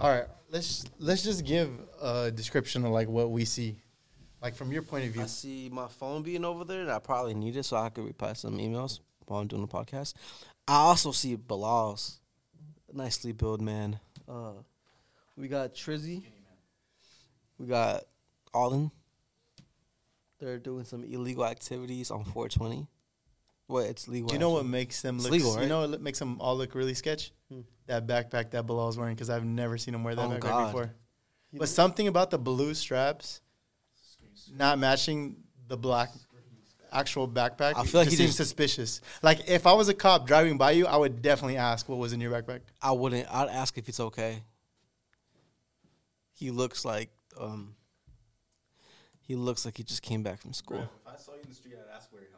All right, let's let's just give a description of like what we see, like from your point of view. I see my phone being over there, and I probably need it so I could reply some emails while I'm doing the podcast. I also see Bilal's nicely built man. Uh, we got Trizzy. We got Alden. They're doing some illegal activities on 420. What it's legal. Do you know what makes them It's look? legal, right? You know what makes them all look really sketch? Hmm. That backpack that Bilal's wearing because I've never seen him wear that Oh, backpack God. before. You But know- something about the blue straps not matching the black actual backpack I feel like just he seems just- suspicious. Like if I was a cop driving by you, I would definitely ask what was in your backpack. I wouldn't. I'd ask if it's okay. He looks like um. He looks like he just came back from school. If I saw you in the street, I'd ask where your helmet is.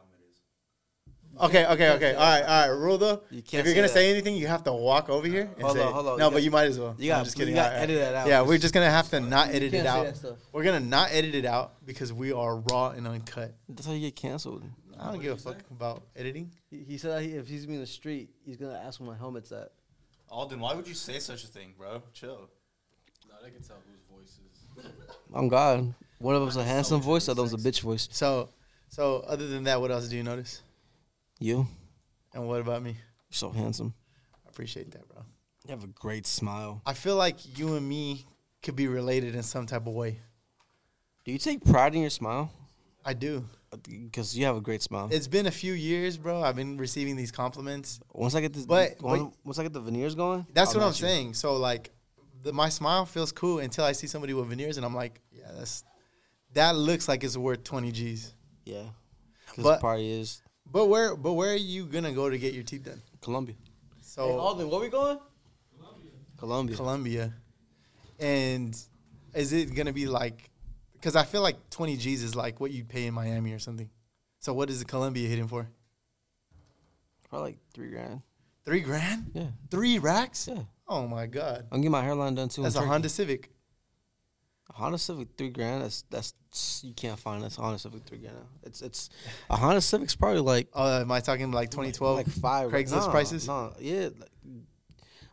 Okay, okay, okay. All right, all right. Rule though, You if can't you're gonna that. say anything, you have to walk over here and Hold say on, hold on. No, You but got- you might as well. you I'm got- just you kidding. gotta edit that out, Yeah, 'cause we're just gonna have to not edit it can't say out. that stuff. We're gonna not edit it out because we are raw and uncut. That's how you get canceled. I don't give a fuck about editing. He, he said he, if he's in the street, he's gonna ask where my helmet's at. Alden, why would you say such a thing, bro? Chill. No, they can tell whose voice is. I'm oh, God. One of them's a handsome voice, the other one's a bitch voice. So, so other than that, what else do you notice? You, And what about me? you're so handsome. I appreciate that, bro. You have a great smile. I feel like you and me could be related in some type of way. Do you take pride in your smile? I do. Uh, because you have a great smile. It's been a few years, bro. I've been receiving these compliments. once I get this, But- once, but- once I get the veneers going, That's I'll what I'm you. saying. So like, the, my smile feels cool until I see somebody with veneers, and I'm like, yeah, that's that looks like it's worth 20 G's. Yeah, because the party is But where, but where are you gonna go to get your teeth done? Colombia. So Alden, where we going? Colombia. Colombia, and is it gonna be like? Because I feel like 20 G's is like what you'd pay in Miami or something. So what is the Colombia hitting for? Probably like three grand. Three grand? Yeah, Three racks? yeah. Oh my god, I'm getting my hairline done too. in that's a Honda Civic. Honda Civic three grand. That's that's you can't find this Honda Civic three grand. It's it's a Honda Civic's probably like Oh, am I talking like 2012? like five Craigslist no, prices? No, yeah. like,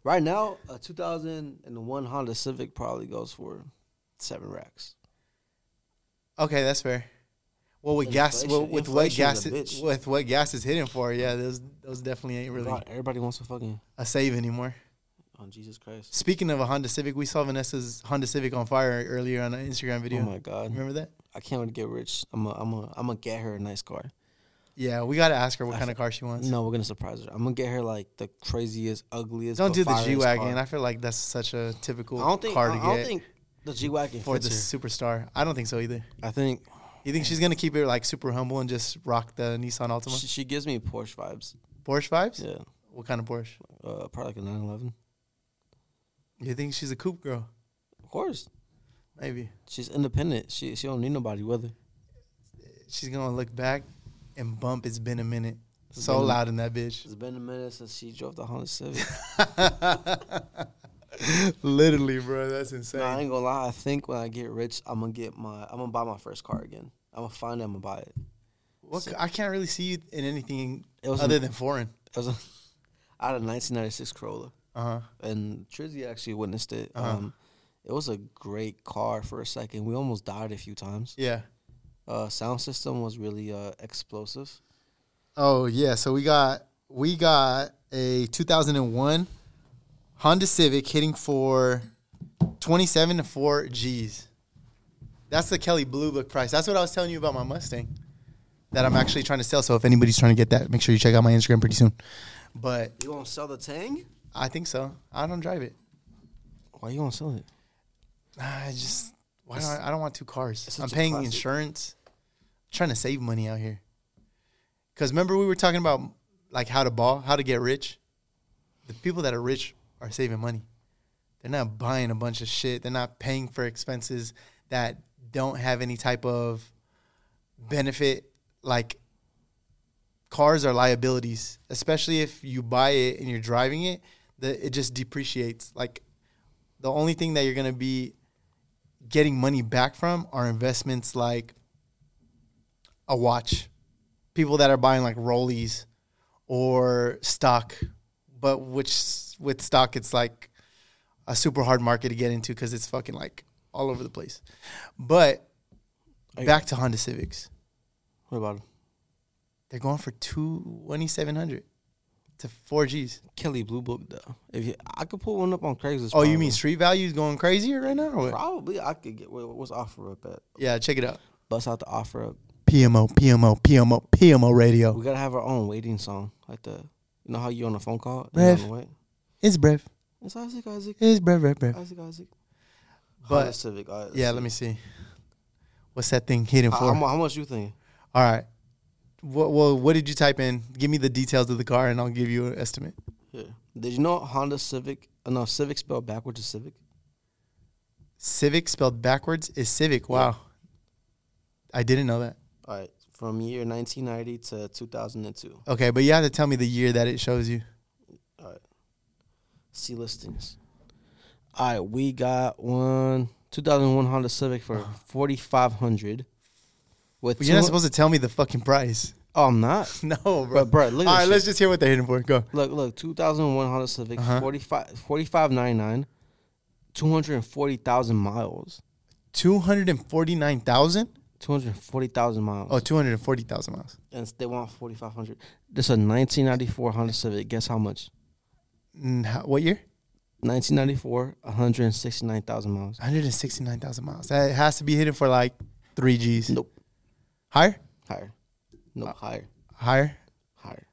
right now, a 2001 Honda Civic probably goes for seven racks. Okay, that's fair. Well, with gas, well, with what gas, is with what gas is hitting for, yeah, those those definitely ain't really everybody wants to fucking a save anymore. Oh Jesus Christ. Speaking of a Honda Civic, we saw Vanessa's Honda Civic on fire earlier on an Instagram video. Oh my god. Remember that? I can't wait to get rich. I'm a, I'm a, I'm gonna get her a nice car. Yeah, we gotta ask her what I kind of car she wants. No, we're gonna surprise her. I'm gonna get her like the craziest, ugliest. Don't do the G wagon. I feel like that's such a typical I don't think. car I, to I don't get think the G wagon for the her. superstar. I don't think so either. I think You think she's gonna keep it like super humble and just rock the Nissan Altima? she, she gives me Porsche vibes. Porsche vibes? Yeah, What kind of Porsche? uh, probably like a 911. You think she's a coupe girl? Of course, Maybe. she's independent. She she don't need nobody with her. She's gonna look back and bump. It's been a minute. It's So loud in that bitch. It's been a minute since she drove the Honda Civic. Literally, bro. That's insane. no, I ain't gonna lie. I think when I get rich, I'm gonna get my. I'm gonna buy my first car again. I'm gonna find it. I'm gonna buy it. What, c- I can't really see you in anything other a- than foreign. It was a, I had a 1996 Corolla. Uh huh. and Trizzy actually witnessed it. Uh-huh. Um, it was a great car for a second. We almost died a few times. Yeah. Uh, sound system was really uh, explosive. Oh yeah. So we got we got a 2001 Honda Civic hitting for 27 to 4 G's. That's the Kelley Blue Book price. That's what I was telling you about my Mustang that I'm actually trying to sell. So if anybody's trying to get that, make sure you check out my Instagram pretty soon. But You want to sell the Tang? I think so. I don't drive it. Why you to sell it? I just why do I, I don't want two cars. I'm paying insurance. trying to save money out here. Cause remember we were talking about like how to ball, how to get rich. The people that are rich are saving money. They're not buying a bunch of shit. They're not paying for expenses that don't have any type of benefit. Like cars are liabilities, especially if you buy it and you're driving it. The it just depreciates. Like the only thing that you're gonna be getting money back from are investments like a watch. People that are buying like Rollies or stock, but which with stock it's like a super hard market to get into because it's fucking like all over the place. But back to Honda Civics, What about them? they're going for two twenty seven hundred to four Gs. Kelley Blue Book though. If you, I could pull one up on Craigslist. Oh, you mean street values going crazier right now? Probably I could get. What's offer up at? Yeah, check it out. Bust out the offer up. PMO, PMO, PMO, PMO radio. We gotta have our own waiting song, like the. You know how you on a phone call? and Rev. you're on the wait? It's brev. It's Isaac, Isaac, It's brev, brev, brev. Isaac, Isaac. But- Civic. Right, Yeah, see. let me see. What's that thing hitting for? how, how much you think? All right. What, well, what did you type in? Give me the details of the car, and I'll give you an estimate. Yeah. Did you know Honda Civic? Uh, no, Civic spelled backwards is Civic. Civic spelled backwards is Civic. Wow. I didn't know that. All right, from year 1990 to 2002. Okay, but you have to tell me the year that it shows you. All right, see listings. All right, we got one 2001 Honda Civic for 4500 With But you're not supposed to tell me the fucking price. Oh, I'm not. No, bro. But bro, look All right, this let's just hear what they're hitting for. Go. Look, look, 2001 Honda Civic, Uh-huh. 45 4599 240,000 miles. 249,000? 240,000 miles. Oh, 240,000 miles. and they want 4500 This is a 1994 Honda Civic. Guess how much? How- what year? 1994, 169,000 miles. 169,000 miles. That has to be hitting for like 3 Gs. Nope. Higher? Higher. No, Uh, higher. Higher? Higher.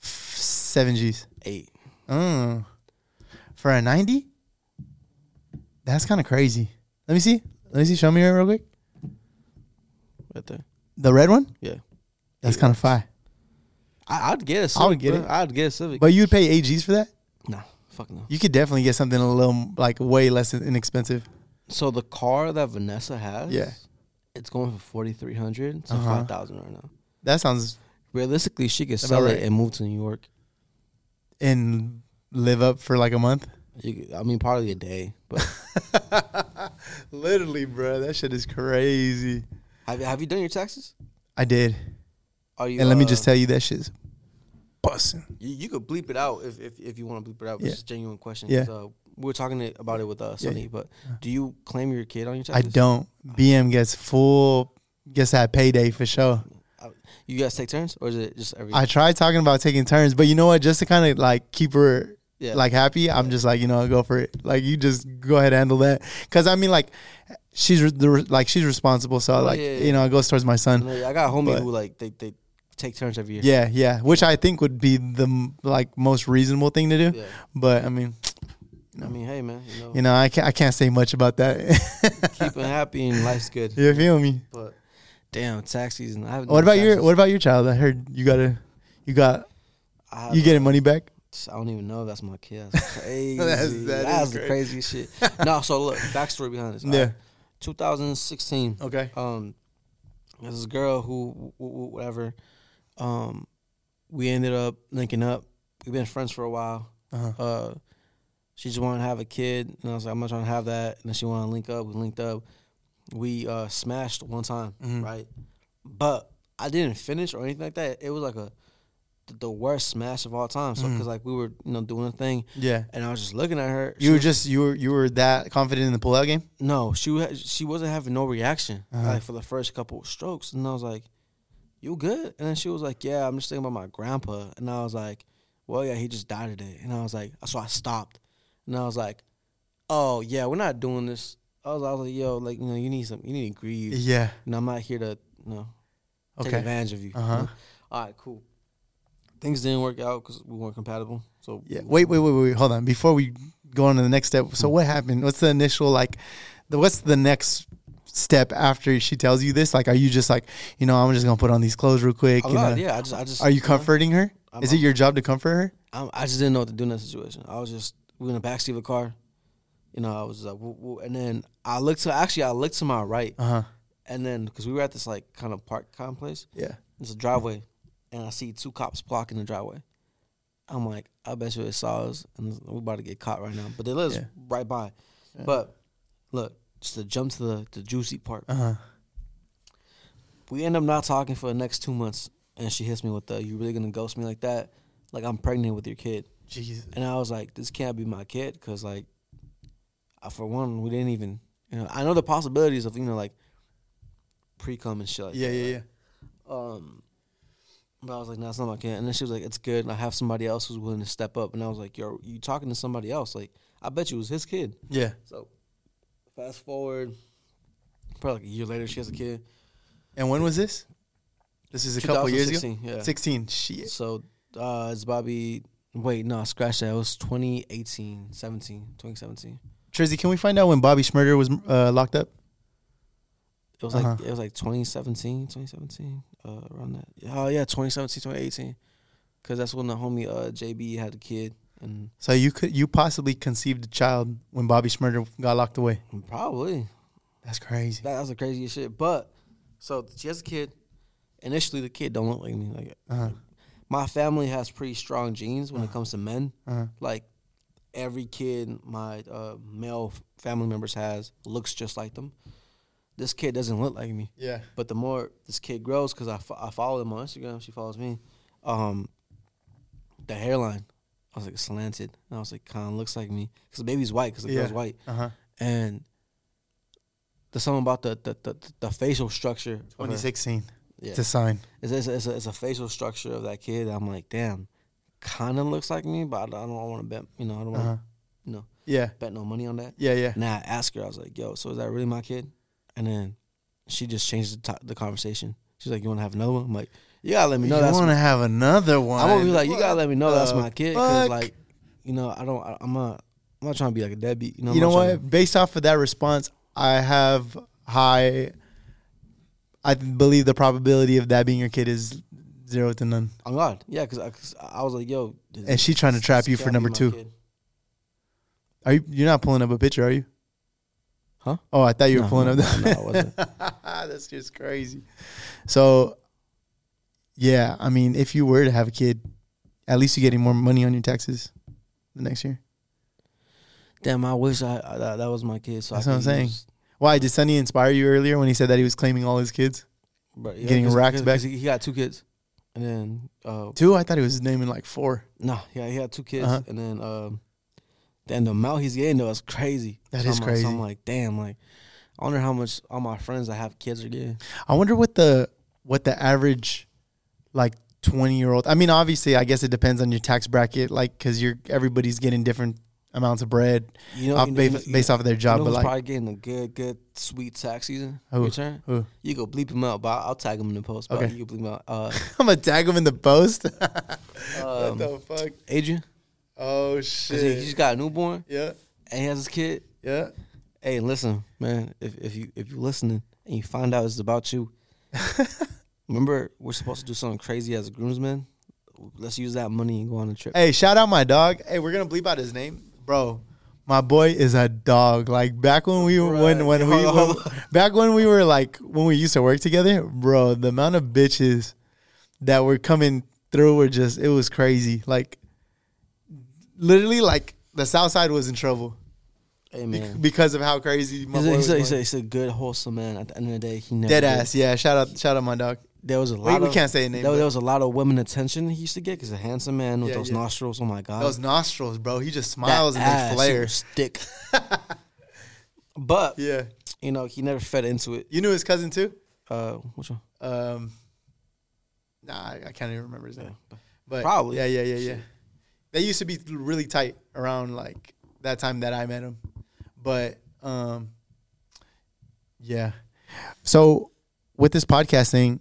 7 Gs. Eight. Oh. For a 90? That's kind of crazy. Let me see. Let me see. Show me it real quick. Right there. The red one? Yeah. That's kind of fire. I, I'd get a Civic. I would get bro. it. I'd get a Civic. But you'd pay 8 Gs for that? nah, fuck no. You could definitely get something a little, like, way less inexpensive. So the car that Vanessa has, Yeah. It's going for 4300 to Uh-huh. 5000 right now. That sounds Realistically, she could sell right. it and move to New York. and live up for like a month. You could- I mean, probably a day. But Literally, bro. That shit is crazy. have you have you done your taxes? I did. Are you? And let me uh, just tell you, that shit's busting. You, you could bleep it out if if, if you want to bleep it out. But Yeah. It's a genuine question. Yeah. Uh, we were talking it- about it with uh, Yeah. But do you claim your kid on your taxes? I don't. BM gets full, gets that payday for sure. You guys take turns, or is it just every? I tried talking about taking turns, but you know what? Just to kind of like keep her yeah. like happy, I'm just like, you know, go for it. Like you just go ahead and handle that. Cause I mean, like, she's re- the, re- like she's responsible, so Oh, like you know, it goes towards my son. I got a homie but- who like they they take turns every year. Yeah, yeah. Which I think would be the like most reasonable thing to do. Yeah. But I mean, I mean, hey man, you know, you know, I can't I can't say much about that. keep happy and life's good. you feel me? But damn, tax season. I What about your. What about your child? I heard you got a, you got you getting money back. I don't even know if that's my kid. That's crazy. That's- that that's the crazy. crazy shit. no, so look, backstory behind this. Yeah. Alright, 2016. Okay. Um, there's this girl who, whatever. Um, we ended up linking up. We've been friends for a while. Uh-huh. Uh, she just wanted to have a kid, and I was like, I'm not trying to have that. And then she wanted to link up. We linked up. We uh, smashed one time, Mhm. right? But I didn't finish or anything like that. It was like a the- worst smash of all time. So because like we were you know doing a thing, Yeah. and I was just looking at her. She You were just you were you were that confident in the pullout game. no, she she wasn't having no reaction Uh-huh. like for the first couple of strokes, and I was like, "You good?" And then she was like, "Yeah, I'm just thinking about my grandpa," and I was like, "Well, yeah, he just died today," and I was like, so I stopped, and I was like, "Oh yeah, we're not doing this." I was, I was like, "Yo, like you know, you need some, you need to grieve." Yeah. And I'm not here to you know take Okay. advantage of you. you Uh-huh. know? All right, cool. Things didn't work out because we weren't compatible. So Yeah. Wait, wait, wait, wait. Hold on. Before we go on to the next step. So what happened? What's the initial like? The what's the next step after she tells you this? Like, are you just like, you know, I'm just gonna put on these clothes real quick? You not, know? yeah, I just, I just. Are you comforting her? I'm- Is it your job to comfort her? I'm, I just didn't know what to do in that situation. I was just we were in the backseat of a car. You know, I was like, woo, woo, and then I looked to actually I looked to my right, Uh huh. and then because we were at this like kind of park complex, Yeah. it's a driveway, and I see two cops blocking the driveway. I'm like, I bet you they saw us, and we're about to get caught right now. But they us Yeah. right by. But look, just to jump to the, the juicy part, Uh huh. we end up not talking for the next two months, and she hits me with the, "You really gonna ghost me like that? Like I'm pregnant with your kid." Jesus. And I was like, this can't be my kid because like I, for one, we didn't even. You know, I know the possibilities of you know like pre cum and shit. Like Yeah, that, yeah, right? yeah. Um, but I was like, no, it's not my kid. And then she was like, it's good. And I have somebody else who's willing to step up. And I was like, yo, you talking to somebody else? Like, I bet you it was his kid. Yeah. So, fast forward, probably like a year later, she has a kid. And when was this? This is a couple years ago. 2016, Yeah. 16. Shit. So, uh, it's Bobby. Wait, no, scratch that. It was 2018, 17, 2017. Trizzy, can we find out when Bobby Shmurda was uh, locked up? It was Uh-huh. like it was like 2017, 2017, uh, around that. Oh yeah, 2017, 2018, because that's when the homie uh, JB had a kid, and So you could you possibly conceived a child when Bobby Shmurda got locked away. probably That's crazy. that, that's the craziest shit. But so she has a kid. Initially, the kid don't look like me. Like Uh-huh. My family has pretty strong genes when it comes to men. Uh-huh. Like every kid my uh, male family members has looks just like them. This kid doesn't look like me. Yeah. But the more this kid grows, because I, fo- I follow him on Instagram, she follows me. Um, the hairline, I was like slanted, and I was like, kind of looks like me, because the baby's white, because the Yeah. girl's white, Uh huh. and there's something about the the, the, the facial structure. of her. 2016. Yeah, It's a sign. it's, it's, it's, a, it's a facial structure of that kid. I'm like, damn, kind of looks like me, but I don't, don't want to bet. You know, I don't want to Uh huh. you know Yeah. bet no money on that. Yeah. Yeah. And I asked her, I was like, yo, so is that really my kid? And then she just changed the, to- the conversation. She's like, you want to have another one? I'm like, you gotta let me know you want to have another one? I'm gonna be like, you gotta let me know that's my kid, cause fuck? like, you know, I don't, I, I'm not, I'm not trying to be like a deadbeat. You know, I'm you know what? Based off of that response, I have high. I believe the probability of that being your kid is zero to none. I'm God, yeah, cause I, cause I was like, yo, And she trying to trap you for number two. kid. Are you? You're not pulling up a picture, are you? Huh? Oh, I thought you were No, pulling no, up. The- no, I wasn't. That's just crazy. So, yeah, I mean, if you were to have a kid, at least you're getting more money on your taxes the next year. Damn, I wish I, I that, that was my kid. So That's I what I'm saying. use- Why did Sonny inspire you earlier when he said that he was claiming all his kids? But yeah, Getting racks back? He, he got two kids, and then uh, Two? I thought he was naming like four. no, yeah, he had two kids, Uh-huh. and then um, then the amount he's getting though is crazy. That so is I'm like- so crazy. I'm like, damn, like I wonder how much all my friends that have kids are getting. I wonder what the what the average like 20 year old. I mean, obviously, I guess it depends on your tax bracket, like because you're everybody's getting different amounts of bread You know, off, you know- based, you know- based off of their job. you know but like, probably getting a good, good, sweet tax season Who? return. who? You go bleep him out, but I'll tag him in the post. Okay. you bleep him out. Uh, I'm gonna tag him in the post. um, what the fuck? Adrian, Oh he, he just got a newborn yeah, and he has his kid. yeah. Hey, listen, man. If if you if you listening and you find out it's about you, remember we're supposed to do something crazy as a groomsman. Let's use that money and go on a trip. Hey, shout out my dog. Hey, we're gonna bleep out his name, bro. My boy is a dog. Like back when we were when when we when, back when we were like when we used to work together, bro. The amount of bitches that were coming through were just it was crazy. Like literally, like the South Side was in trouble be- because of how crazy my he's boy a, was. he's, a, he's, a, he's a good wholesome man. At the end of the day, he never Dead did. ass, yeah. Shout out, shout out my dog. There was a lot. we of, can't say a name. There, there was a lot of women attention he used to get because a handsome man with Yeah, those yeah. nostrils. Oh my god, those nostrils, bro. He just That smiles and ass, they he flare. stick. but Yeah, you know he never fed into it. you knew his cousin too. Uh, which one? Um, nah, I, I can't even remember his name. Yeah. But Probably. yeah, yeah, yeah, yeah. They used to be really tight around like that time that I met him. But um, yeah. So with this podcast thing,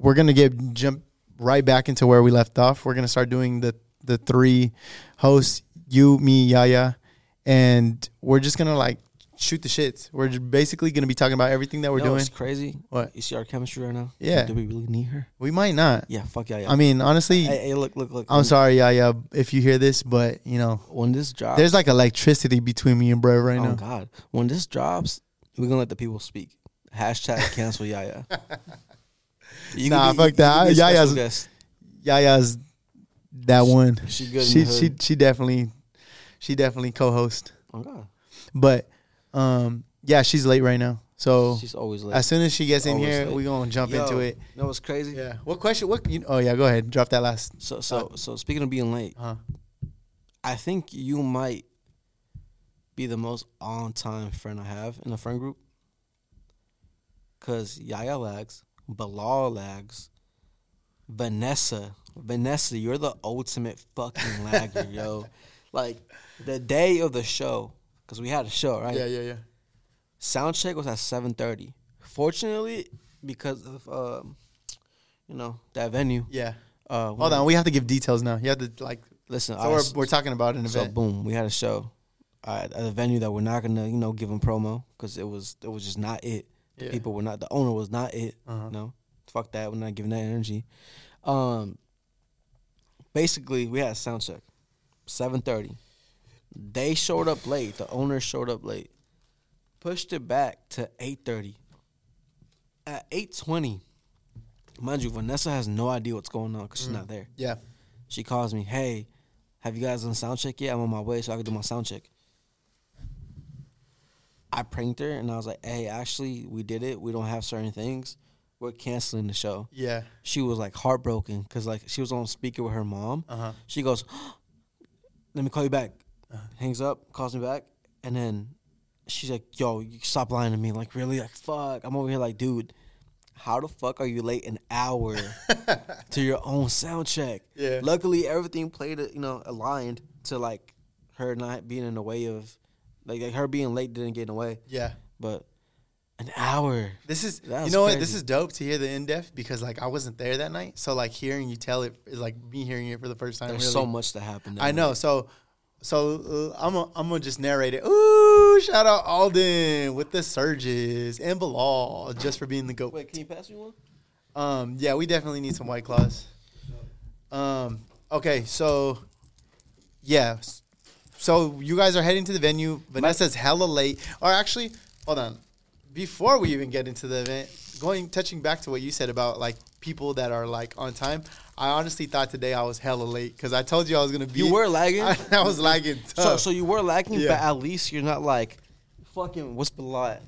we're gonna get jump right back into where we left off. We're gonna start doing the the three hosts, you, me, Yaya, and we're just gonna like shoot the shits. We're just basically gonna be talking about everything that we're doing. what's crazy? What? You see our chemistry right now? Yeah. Do we really need her? We might not. Yeah. Fuck yeah. yeah. I mean, honestly, hey, hey, look, look, look. I'm sorry, Yaya, if you hear this, but you know, When this drops, there's like electricity between me and bro right oh now. Oh God, when this drops, we're gonna let the people speak. Hashtag cancel Yaya. You Nah, could fuck that. you could be a special Yaya's- guest. Yaya's that one. She good. She the she she definitely she definitely co-host. Oh god, But um yeah, she's late right now. So she's always late. as soon as she gets in here, late. we gonna jump Yo, into it. You know what's crazy? Yeah. What question? What? You, oh yeah, go ahead. Drop that last. So so so speaking of being late, Huh. I think you might be the most on time friend I have in a friend group. Cause Yaya lags, Bilal lags, Vanessa, Vanessa, you're the ultimate fucking lagger, yo. Like the day of the show, cause we had a show, right? Yeah, yeah, yeah. sound check was at 7.30 fortunately because of um, you know that venue Yeah. uh Hold on, we have to give details now. You have to like. listen So I we're, we're talking about an so event. So boom we had a show uh, at a venue that we're not gonna you know give them promo because it was it was just not it the Yeah. people were not the owner was not it Uh-huh. no fuck that we're not giving that energy um basically we had a sound check 7.30 they showed up late the owner showed up late pushed it back to 8.30 at 8.20 mind you vanessa has no idea what's going on because she's not there Yeah. she calls me, hey, have you guys done sound check yet? I'm on my way so I can do my sound check. I pranked her and I was like, hey, actually, we did it. We don't have certain things. We're canceling the show. Yeah. She was like heartbroken because like she was on speaker with her mom. Uh huh. She goes, let me call you back. Hangs up, calls me back, and then she's like, yo, you stop lying to me. Like, really? Like, fuck. I'm over here like, dude, how the fuck are you late an hour to your own sound check? Yeah. Luckily, everything played, you know, aligned to like her not being in the way of, like, like her being late didn't get in the way. Yeah. But an hour. This is That you was know what this is dope to hear the in depth because like I wasn't there that night so like hearing you tell it is like me hearing it for the first time. There's really. so much to happen. that I know. night. So, so uh, I'm gonna I'm gonna just narrate it. Ooh, shout out Alden with the surges and Bilal just for being the goat. Wait, can you pass me one? Um, yeah, we definitely need some white claws. Um, okay, so yeah, s- so you guys are heading to the venue. Vanessa's hella late. Or actually, hold on. Before we even get into the event, going touching back to what you said about like people that are like on time. I honestly thought today I was hella late because I told you I was gonna be. You were lagging? I, I was lagging. So, tough. so you were lagging, Yeah. but at least you're not like fucking. What's Bilal? at?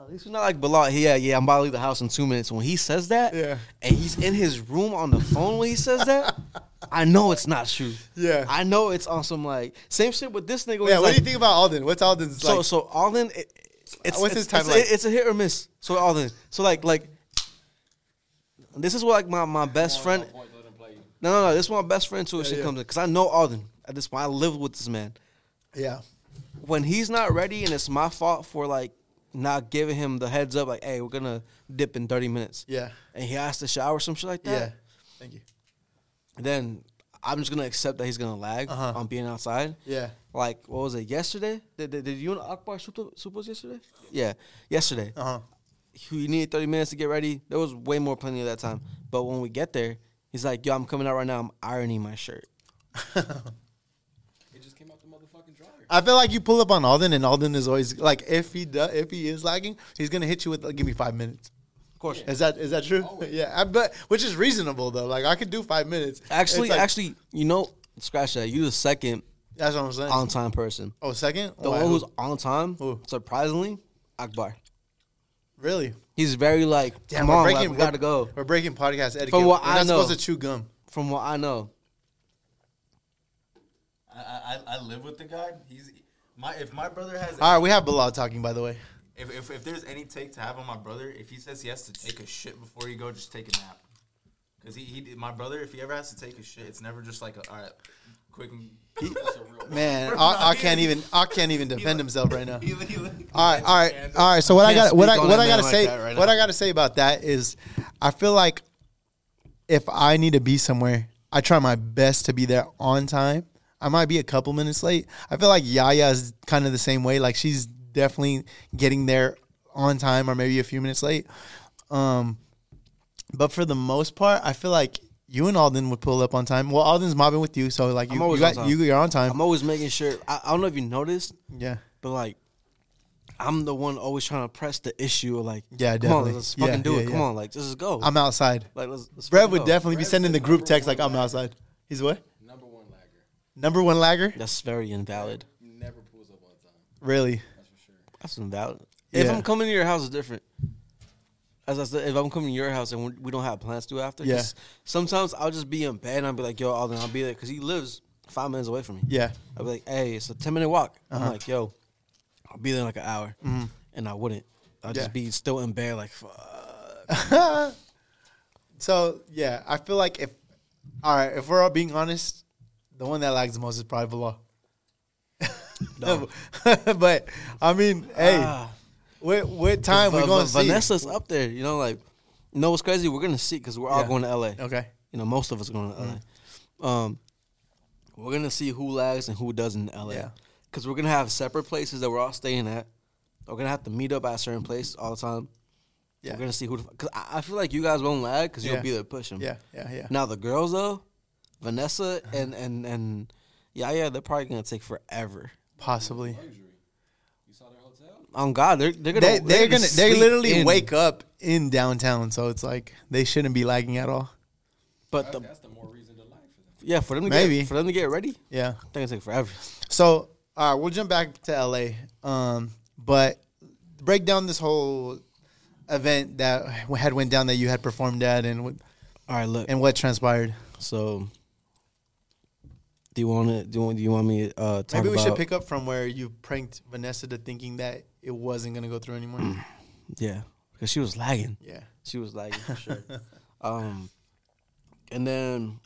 At least you're not like Bilal. Yeah, yeah. I'm about to leave the house in two minutes. When he says that, Yeah. and he's in his room on the phone when he says that, I know it's not true. Yeah. I know it's on some like same shit with this nigga. yeah, what like, do you think about Alden? What's Alden's So, like? so Alden, it, it's What's it's, his it's, timeline? it's a hit or miss. So Alden, so like like. This is what like my, my best friend. Point, let him play you. No, no, no. This is my best friend too. When Yeah, shit yeah. comes in, because I know Alden at this point. I live with this man. yeah, when he's not ready and it's my fault for like not giving him the heads up, like, hey, we're gonna dip in thirty minutes, yeah, and he has to shower some shit like that. yeah. Thank you. then I'm just gonna accept that he's gonna lag Uh-huh. on being outside. Yeah, Like, what was it yesterday? Did, did, did you and Akbar super supers yesterday? Yeah, yesterday. uh huh. He needed thirty minutes to get ready. There was way more plenty of that time. But when we get there, he's like, "Yo, I'm coming out right now. I'm ironing my shirt." It just came out the motherfucking dryer. I feel like you pull up on Alden, and Alden is always like, if he does, if he is lagging, he's gonna hit you with, like, give me five minutes. Of course. Is that is that true? Always. Yeah, I, but which is reasonable though. Like I could do five minutes. Actually, like- actually, you know, scratch that. You the second that's what I'm saying. on time person. oh, second. The Oh, one I- who's on time, Who? surprisingly, Akbar. really. He's very like, Damn, come we're on, breaking. like, we gotta go. We're breaking podcast etiquette. From what we're I not know. supposed to chew gum. From what I know, I, I I live with the guy. He's my if my brother has All right, we have Bilal talking. By the way, if, if if there's any take to have on my brother, if he says he has to take a shit before you go, just take a nap. Cause he, he my brother, if he ever has to take a shit, it's never just like a, all right, quick. And, That's man, I, I can't even. I can't even defend he- himself right now. he- he- he all right, all right, all right. So what I got, what I what a I man gotta like say, that right what now. I gotta say about that is, I feel like if I need to be somewhere, I try my best to be there on time. I might be a couple minutes late. I feel like Yaya is kind of the same way. Like she's definitely getting there on time, or maybe a few minutes late. Um, but for the most part, I feel like you and Alden would pull up on time. Well, Alden's mobbing with you, so like you, you got you, you're on time. I'm always making sure. I, I don't know if you noticed, yeah, but like, I'm the one always trying to press the issue. Of like, Yeah, come on, definitely. let's fucking Yeah, do yeah, it. Come on, like, let's just go. I'm outside. like, let's. let's Brett would go. definitely be sending the group text like I'm outside. He's what? Number one lagger. Number one lagger? That's very invalid. Never pulls up on time. Really? That's for sure. That's invalid. If Yeah. I'm coming to your house, it's different. As I said, if I'm coming to your house and we- we don't have plans to do after, 'cause Yeah. Sometimes I'll just be in bed and I'll be like, "Yo, Alden, I'll be there," because he lives five minutes away from me. Yeah. I'll be like, "Hey, it's a ten minute walk." Uh-huh. I'm like, "Yo, I'll be there in like an hour, Mhm. and I wouldn't. I'd just be still in bed, like fuck. so yeah, I feel like if all right, if we're all being honest, the one that lags the most is probably Bilal. No. but I mean, hey, Ah. what what time we Va- gonna see? Vanessa's up there. You know, like, you know what's crazy? We're gonna see because we're all Yeah. going to LA. Okay. You know, most of us are going to LA. Um, we're gonna see who lags and who doesn't in LA. Yeah. Because we're gonna have separate places that we're all staying at. We're gonna have to meet up at a certain place all the time. Yeah. We're gonna see who. Because I, I feel like you guys won't lag because Yeah. you'll be there pushing. Yeah, yeah, yeah. Now the girls though, Vanessa and and and yeah, yeah, they're probably gonna take forever. Possibly. You saw their hotel? On God, they're they're gonna They they're gonna they literally in. wake up in downtown, so it's like they shouldn't be lagging at all. But the, that's the more reason to lag for them. yeah, for them to Maybe. get for them to get ready, Yeah. they're gonna take forever. So, all right, we'll jump back to LA. Um, but break down this whole event that had went down that you had performed at, and what- All right, look. and what transpired. So, do you want to do you want do you want me to uh, talk Maybe we should pick up from where you pranked Vanessa to thinking that it wasn't gonna go through anymore. yeah, because she was lagging. yeah. She was lagging for sure. um, and then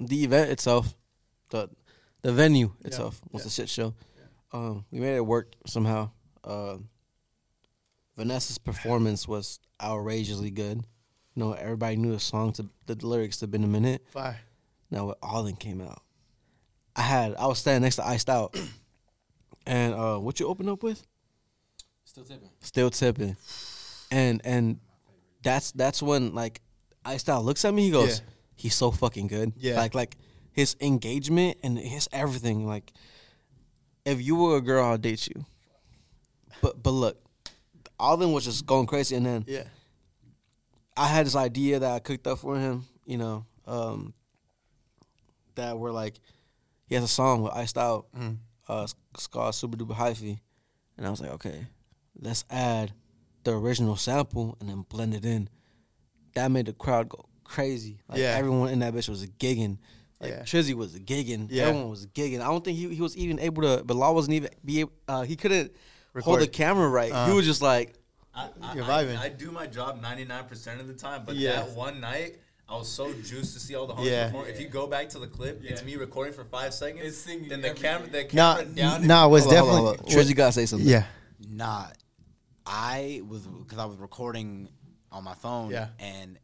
the event itself, the the venue itself was yeah. a shit show. Um, we made it work somehow. Uh, Vanessa's performance was outrageously good. You know, everybody knew the song to the lyrics to "Been a Minute." Fire. Now when Alden came out, I had I was standing next to Iced Out, and uh, what you open up with? Still tipping. Still tipping, and and that's that's when like Iced Out looks at me. He goes, Yeah. "He's so fucking good." Yeah. like like his engagement and his everything. Like, if you were a girl, I'll date you. But but look, Alden was just going crazy, and then Yeah. I had this idea that I cooked up for him, you know, um, that we're like, he has a song with Iced Out, Mhm. uh, it's- it's called Super Duper Hyphy, and I was like, okay, let's add the original sample and then blend it in. That made the crowd go crazy. Like Yeah. everyone in that bitch was gigging. Like Yeah. Trizzy was gigging. Yeah. Everyone was gigging. I don't think he, he was even able to. Bilal wasn't even be. Able, uh, he couldn't hold the camera right. Uh-huh. He was just like, I, I, You're I. I do my job 99% of the time, but Yeah. that one night, I was so juiced to see all the homies Yeah. perform. If you go back to the clip, it's me recording for five seconds. It's singing then the camera, the Nah, camera down. nah, it was oh, hold on, hold on, definitely hold on. Trizzy gotta say something. Yeah. Nah, I was because I was recording on my phone, Yeah. and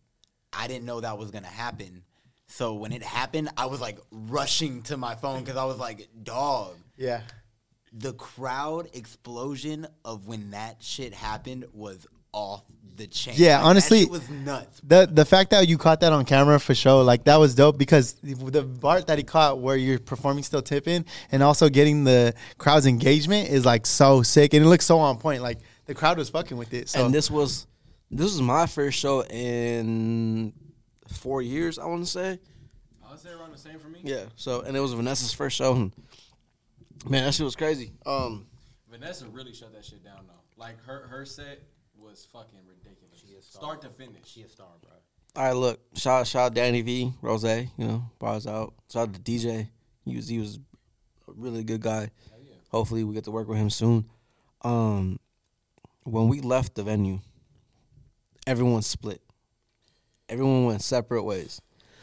I didn't know that was gonna happen. So when it happened, I was like rushing to my phone because I was like, "Dog." Yeah. The crowd explosion of when that shit happened was off the chain. Yeah, Like, honestly- shit was nuts. The the fact that you caught that on camera for sure, like that was dope because the part that he caught where you're performing still tipping and also getting the crowd's engagement is like so sick and it looks so on point. Like the crowd was fucking with it. So and this was this was my first show in four years. I want to say. I would say around the same for me. Yeah. So and it was Vanessa's first show. And, man, that shit was crazy. Um, Vanessa really shut that shit down though. Like her her set was fucking ridiculous. Start to finish. She a star, bro. all right, look, shout shout out Danny V, Rose, you know, bars out. Shout out to DJ. He was he was a really good guy. Hell yeah. Hopefully, we get to work with him soon. Um, when we left the venue, everyone split. Everyone went separate ways.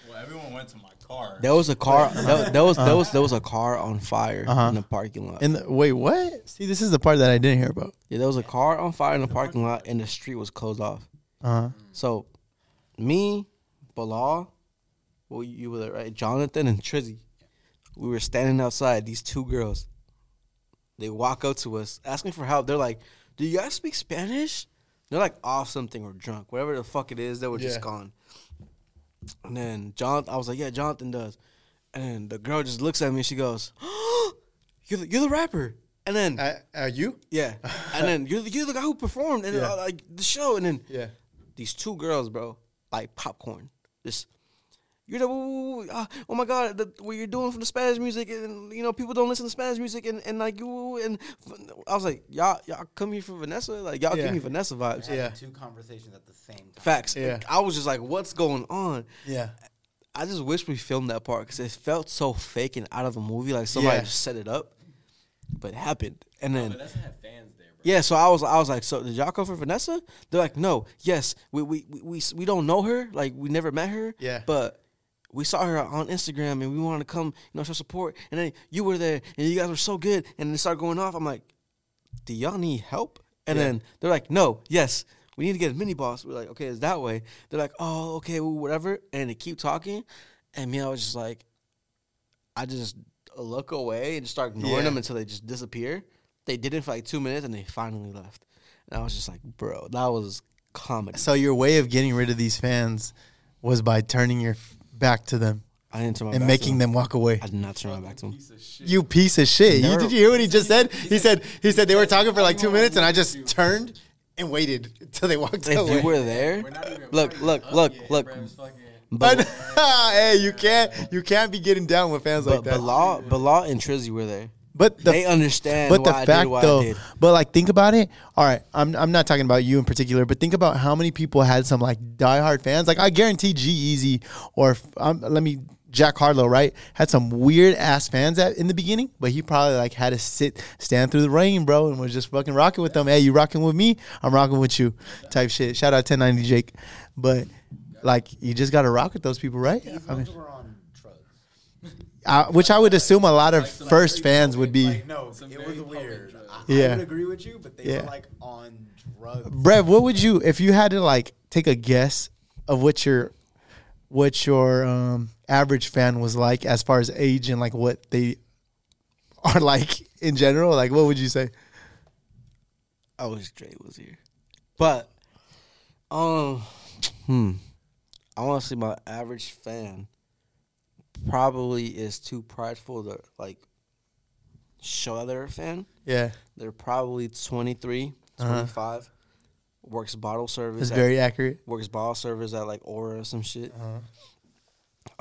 Well, everyone went to my car. There was a car. there, there was there was there was a car on fire Uh-huh. in the parking lot. in the, wait, what? See, this is the part that I didn't hear about. Yeah, there was a car on fire in the parking lot, and the street was closed off. Uh huh. So, me, Bilal, well, you were there, right? Jonathan and Trizzy, we were standing outside. These two girls, they walk up to us asking for help. They're like, "Do you guys speak Spanish?" They're like off something or drunk, whatever the fuck it is. They were Yeah. just gone. And then John, I was like, "Yeah, Jonathan does." And the girl just looks at me. and She goes, "You're the, you're the rapper." And then Uh, are you? yeah, and then you're the, you're the guy who performed and Yeah. uh, like the show, and then Yeah. These two girls, bro, like popcorn. This, you're the uh, oh my god, the, what you're doing for the Spanish music, and you know people don't listen to Spanish music, and, and like you and I was like, y'all y'all come here for Vanessa, like y'all Yeah. give me Vanessa vibes. Yeah. Two conversations at the same time. Facts. Yeah. I was just like, what's going on? Yeah. I just wish we filmed that part because it felt so fake and out of the movie, like somebody Yeah. just set it up, but it happened, and then Vanessa had fans there. Yeah, so I was I was like, so did y'all come for Vanessa? They're like, no, yes, we we we we, we don't know her, like we never met her. Yeah. but we saw her on Instagram and we wanted to come, you know, show support. And then you were there and you guys were so good, and then it started going off. I'm like, do y'all need help? And Yeah. then they're like, no, yes, we need to get a mini boss. We're like, okay, it's that way. They're like, oh, okay, well, whatever. And they keep talking, and me, I was just like, I just look away and just start ignoring Yeah. them until they just disappear. They did it for like two minutes and they finally left. And I was just like, bro, that was comedy. So your way of getting rid of these fans was by turning your f- back to them I didn't turn my and back making to them walk away. I did not turn my back to him. Piece. You piece of shit. You, did you hear what he just said? He said he said they were talking for like two minutes and I just turned and waited until they walked If away. you were there, We're not even- we're look, look, look, yet, look. bro. It's fucking- But, hey, you can't you can't be getting down with fans like but that. Bilal, Bilal and Trizzy were there. But the they understand but the why I fact did what though, but like think about it. All right, I'm I'm not talking about you in particular, but think about how many people had some like diehard fans. Like I guarantee G-Eazy or um, let me Jack Harlow, right? Had some weird ass fans at in the beginning, but he probably like had to sit stand through the rain, bro, and was just fucking rocking with them. Hey, you rocking with me? I'm rocking with you, type shit. Shout out 1090 Jake, but like you just got to rock with those people, right? I mean, were on drugs. I, which I would assume a lot of first fans would be. Like, no, it was weird. I, Yeah. I would agree with you, but they Yeah. were like on drugs. Brev, what would you if you had to like take a guess of what your what your um, average fan was like as far as age and like what they are like in general? Like, what would you say? I wish Dre was here. But um hmm. I want to see my average fan probably is too prideful to like show that they're a fan. Yeah, They're probably 23, Uh-huh. 25. Works bottle service. it's very accurate. works bottle service at like Aura or some shit. Uh-huh.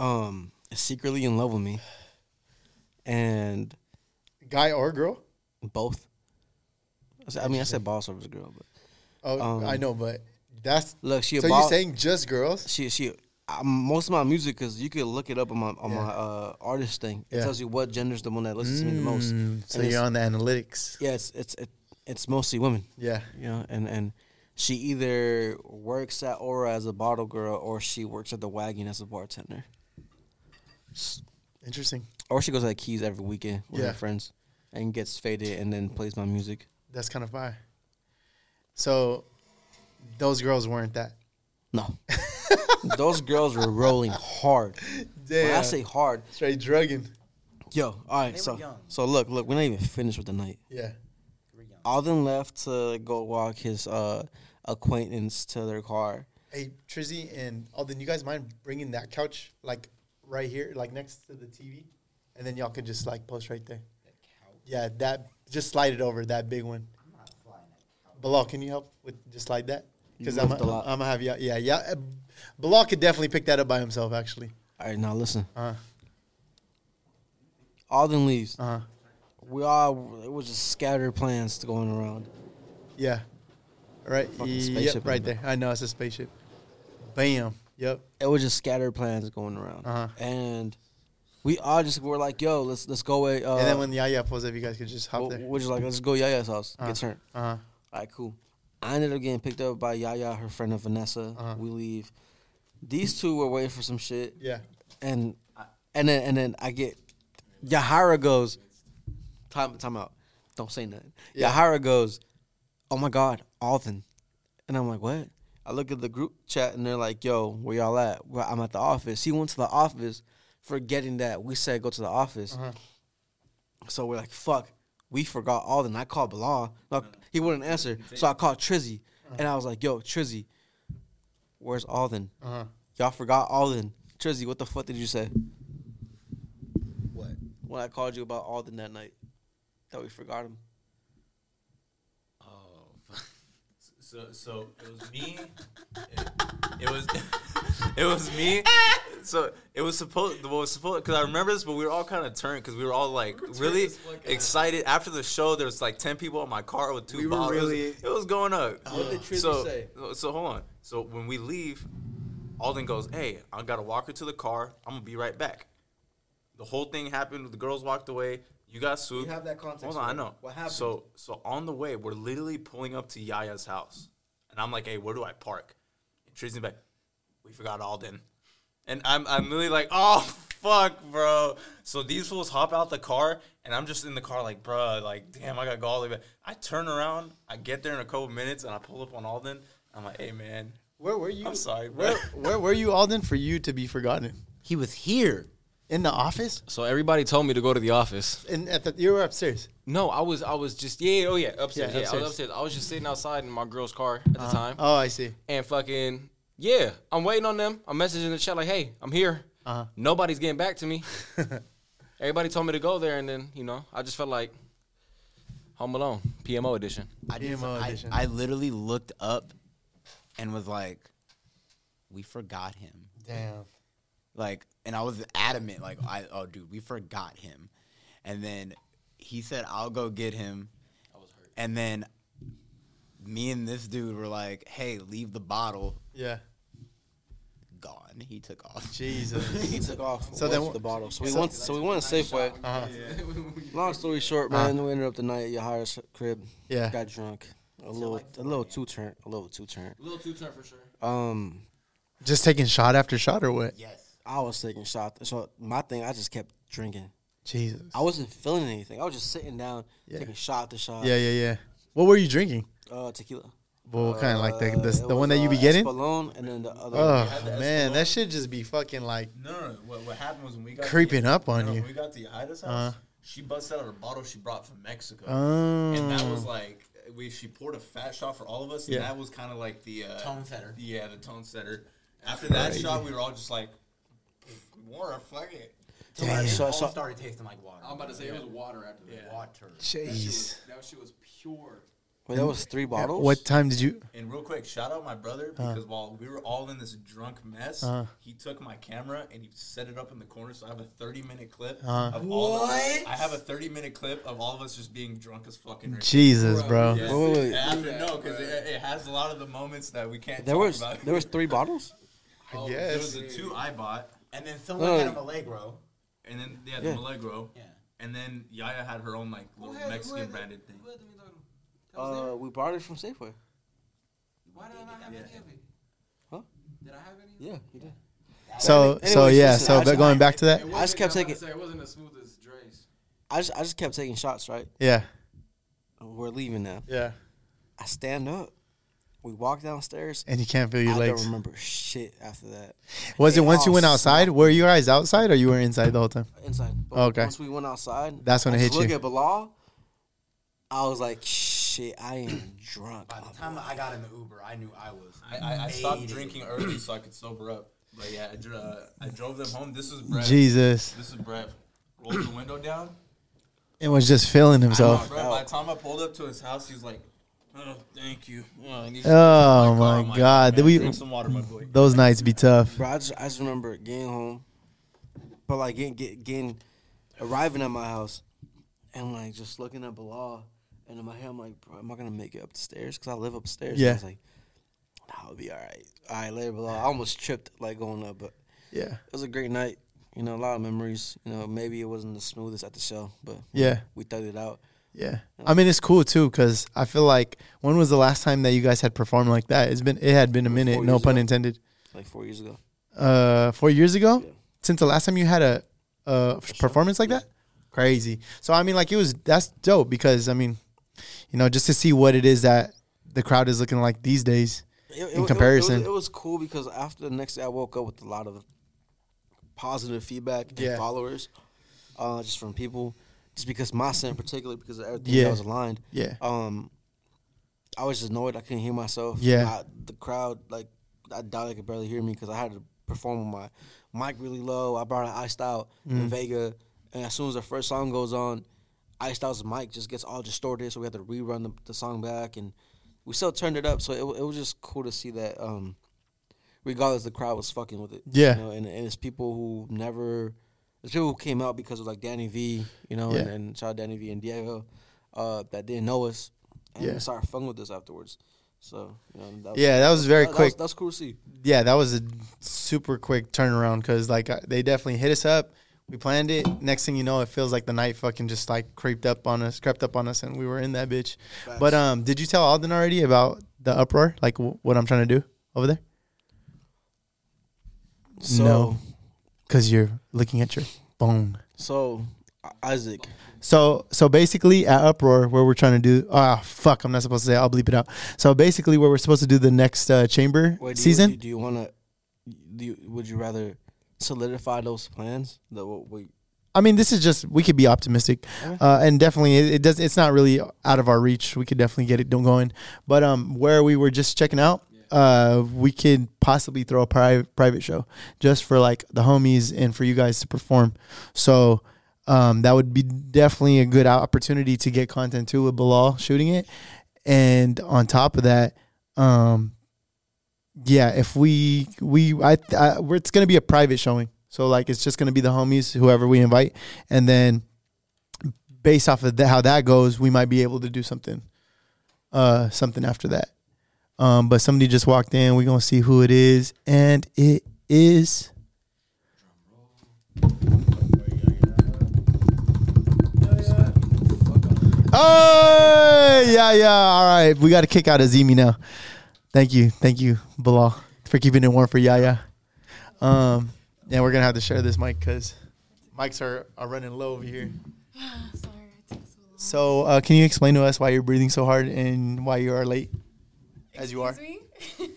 Um, secretly in love with me, and Guy or girl? both. I said- I mean, I said bottle service girl, but Oh, Um, I know, but that's look, she a so. ball- You're saying just girls? she she um, most of my music because you could look it up on my on Yeah. my uh, artist thing. It Yeah. tells you what gender's the one that listens to me the most. Mm, So And you're on the analytics. Yeah, it's it's it, it's mostly women. Yeah. You know, and and she either works at Aura as a bottle girl or she works at the Wagon as a bartender, Interesting. or she goes to the Keys every weekend with Yeah. her friends and gets faded and then plays my music. That's kind of fire. So those girls weren't that. No, those girls were rolling hard. When I say hard, Straight drugging. yo, all right. They So young. so look look, we're not even finished with the night. Yeah. Alden left to go walk his uh, acquaintance to their car. Hey, Trizzy and Alden, you guys mind bringing that couch like right here, like next to the TV, and then y'all could just like post right there. Yeah, that just slide it over that big one. I'm not flying that couch. Bilal, can you help with just slide that? Because I'm, moved a. I'm gonna have yeah, yeah, yeah. uh, Bilal could definitely pick that up by himself, actually. All right, now listen. Uh-huh. Alden leaves. Uh-huh. We all it was just scattered plans going around. yeah. Right. Fucking Yep, right there. I know it's a spaceship. Bam. Yep. It was just scattered plans going around, Uh-huh. and we all just were like, "Yo, let's let's go away." Uh, and then when Yaya pulls up, you guys could just hop w- there. we're just like, "Let's go Yaya's house, Uh-huh. get turned." Uh huh. All right, cool. I ended up getting picked up by Yaya, her friend of Vanessa. Uh-huh. We leave. These two were waiting for some shit, Yeah. and and then and then I get Yahara goes, time time out, don't say nothing. Yeah. Yahara goes, oh my god, Alden, and I'm like, what? I look at the group chat and they're like, yo, where y'all at? Well, I'm at the office. He went to the office, forgetting that we said go to the office. Uh-huh. So we're like, fuck, we forgot Alden. I called Bilal. No, he wouldn't answer. So I called Trizzy. And I was like, yo, Trizzy, where's Alden? Uh huh. Y'all forgot Alden. Trizzy, what the fuck did you say? What? When I called you about Alden that night. That we forgot him. Oh, so so it was me. It, it was it was me. So it was supposed. What was supposed? Because I remember this, but we were all kind of turned because we were all like really as fuck out. excited after the show. There was like ten people in my car with two We bottles. It was- really- It was, going up. What did Trizzy so, say? So hold on. So when we leave, Alden goes, "Hey, I gotta walk her to the car. I'm gonna be right back." The whole thing happened. The girls walked away. You got sued. You have that context. Hold on, I know. What happened? So so on the way, we're literally pulling up to Yaya's house, and I'm like, "Hey, where do I park?" And Tracy's like, "We forgot Alden," and I'm I'm literally like, "Oh fuck, bro." So these fools hop out the car, and I'm just in the car like, "Bro, like, damn, I got to go all the way." back." I turn around, I get there in a couple minutes, and I pull up on Alden. I'm like, "Hey, man, Where were you? I'm sorry, bro." Where where were you, Alden, for you to be forgotten? He was here. In the office? So everybody told me to go to the office. And at the you were upstairs. No, I was I was just yeah oh yeah upstairs Yeah, yeah, I upstairs. was upstairs I was just sitting outside in my girl's car at the time Oh, I see. and fucking yeah I'm waiting on them I'm messaging the chat like hey I'm here Uh-huh. nobody's getting back to me everybody told me to go there and then you know I just felt like Home Alone PMO edition I, just, PMO I, edition. I literally looked up and was like, we forgot him. Damn. Like, and I was adamant, like, I oh, dude, we forgot him. And then he said, I'll go get him. I was hurt And then me and this dude were like, hey, leave the bottle. Yeah. Gone. He took off. Jesus. he took off. So So then then the bottle. So we so- went. So we went to Safeway. Uh-huh. Long story short, man, we ended up the night at your higher crib. Yeah. Got drunk. A little, a little two turn, a little two turn. a little two turn for sure Um, Just taking shot after shot or what? Yes. I was taking shots. So my thing, I just kept drinking. Jesus. I wasn't feeling anything. I was just sitting down, Yeah. taking shot to shot. Yeah, yeah, yeah. What were you drinking? Uh, tequila. Well, what kind of like the Uh, the, it the one that you be uh, getting? Espolón, and then the other. Oh had the man, Espolón? that should just be fucking like No, no, no. What, what happened was when we got Creeping to, up on no, you. When we got to Yahira's house, Uh-huh. she busted out a bottle she brought from Mexico, oh. and that was like we. She poured a fat shot for all of us, Yeah. and that was kind of like the uh, Tone setter. Yeah, the tone setter. After that crazy. shot, we were all just like, "More, fuck it." Damn. So- all so- started tasting like water. I'm about to say it was water after that Yeah. Water. Jeez. that shit was pure Wait, that was three bottles. What time did you? And real quick, shout out my brother because while we were all in this drunk mess, Uh-huh. he took my camera and he set it up in the corner. So I have a 30 minute clip Uh-huh. of all. Of, I have a 30 minute clip of all of us just being drunk as fucking. Ridiculous. Jesus, bro. Yeah. Wait, wait, wait. After, no, because it, it has a lot of the moments that we can't. There talk was about. there was three bottles. I There was the two I bought, And then someone No, had a no. Milagro. and then yeah, the Yeah. Milagro, Yeah. and then Yaya had her own like little Mexican branded thing. Uh, we brought it from Safeway. why did I not have any of it Huh? did I have any Yeah, you did. So so yeah. listen, So I but just- going back to that. I just kept taking- say it wasn't as smooth as Dre's I just I just kept taking shots. Right. Yeah. We're leaving now. Yeah. I stand up. We walk downstairs. And you can't feel your legs. I legs. don't remember shit after that. Was it They once you went outside? smoked. Were you guys outside or you were inside the whole time? Inside. But Okay. Once we went outside, That's when it just hit look you. Look at Bilal. I was like, shit, I am drunk. By the time I got in the Uber, I knew I was. I, I, I stopped faded. drinking early so I could sober up. But yeah, I, dr- uh, I drove them home. This is Brett. Jesus. This is Brett. Rolled the window down. It was just feeling Nah, himself. bro, by the time I pulled up to his house, he's like, "Oh, thank you." Oh, Oh, car, my I'm God. "Man, We- drink some water, my boy. Those nights be tough. Bro, I just, I just remember getting home, but like getting, getting, arriving at my house, and like just looking at Bilal, and in my head I'm like, bro, am I gonna make it up the stairs? Cause I live upstairs. Yeah. I was like, I'll be all right. All right, later, Bilal. I almost tripped like going up, but Yeah. it was a great night. You know, a lot of memories. You know, maybe it wasn't the smoothest at the show, but Yeah. we thugged it out. Yeah. I mean, it's cool too because I feel like when was the last time that you guys had performed like that? It's been it had been a Four minute. No years pun ago. intended. Like four years ago. Uh, four years ago. Yeah. Since the last time you had a, a performance like that, crazy. So I mean, like it was that's dope because I mean, you know, just to see what it is that the crowd is looking like these days. It- it- In it comparison. it was, it was cool because after the next day, I woke up with a lot of positive feedback and followers, uh, just from people. Just because my in particular, because of everything Yeah. that was aligned. Yeah. Um, I was just annoyed I couldn't hear myself. Yeah. I- the crowd, like, I doubt they could barely hear me because I had to perform with my mic really low. I brought an iced out Mm. in Vega, and as soon as the first song goes on, iced out's mic just gets all distorted, so we had to rerun the, the song back, and we still turned it up. So it, it was just cool to see that. Um, regardless, the crowd was fucking with it. Yeah. you know, and, and it's people who never. There's people who came out because of like Danny V, you know, and, Yeah. and shout out Danny V and Diego, uh, that didn't know us, and Yeah. started fucking with us afterwards. So you know, that Yeah, that was very that, quick. That was, cool to see. yeah, that was a super quick turnaround because like uh, they definitely hit us up. We planned it. Next thing you know, it feels like the night fucking just like creeped up on us, crept up on us, and we were in that bitch. But um, did you tell Alden already about the uproar? Like w- what I'm trying to do over there? So, No. Because you're looking at your phone. so Isaac, So so basically at Uproar where we're trying to do ah fuck I'm not supposed to say I'll bleep it out. So basically where we're supposed to do the next uh, chamber wait, do season. You, do you want to? Would you rather solidify those plans? That what we I mean this is just we could be optimistic, uh, and definitely it, it does. It's not really out of our reach. We could definitely get it going. But um where we were just checking out, uh we could possibly throw a private private show just for like the homies and for you guys to perform. So. Um, that would be definitely a good opportunity to get content too with Bilal shooting it, and on top of that, um, yeah, if we we I, I it's gonna be a private showing, so like it's just gonna be the homies, whoever we invite, and then based off of the, how that goes, we might be able to do something, uh, something after that. Um, but somebody just walked in. We're gonna see who it is, and it is. Oh yeah, yeah. All right, we got to kick out Azimi now. Thank you, thank you, Bilal, for keeping it warm for Yaya. Um, yeah, we're gonna have to share this mic because mics are, are running low over here. Sorry, so long. So, uh, can you explain to us why you're breathing so hard and why you are late, as you are? Excuse me?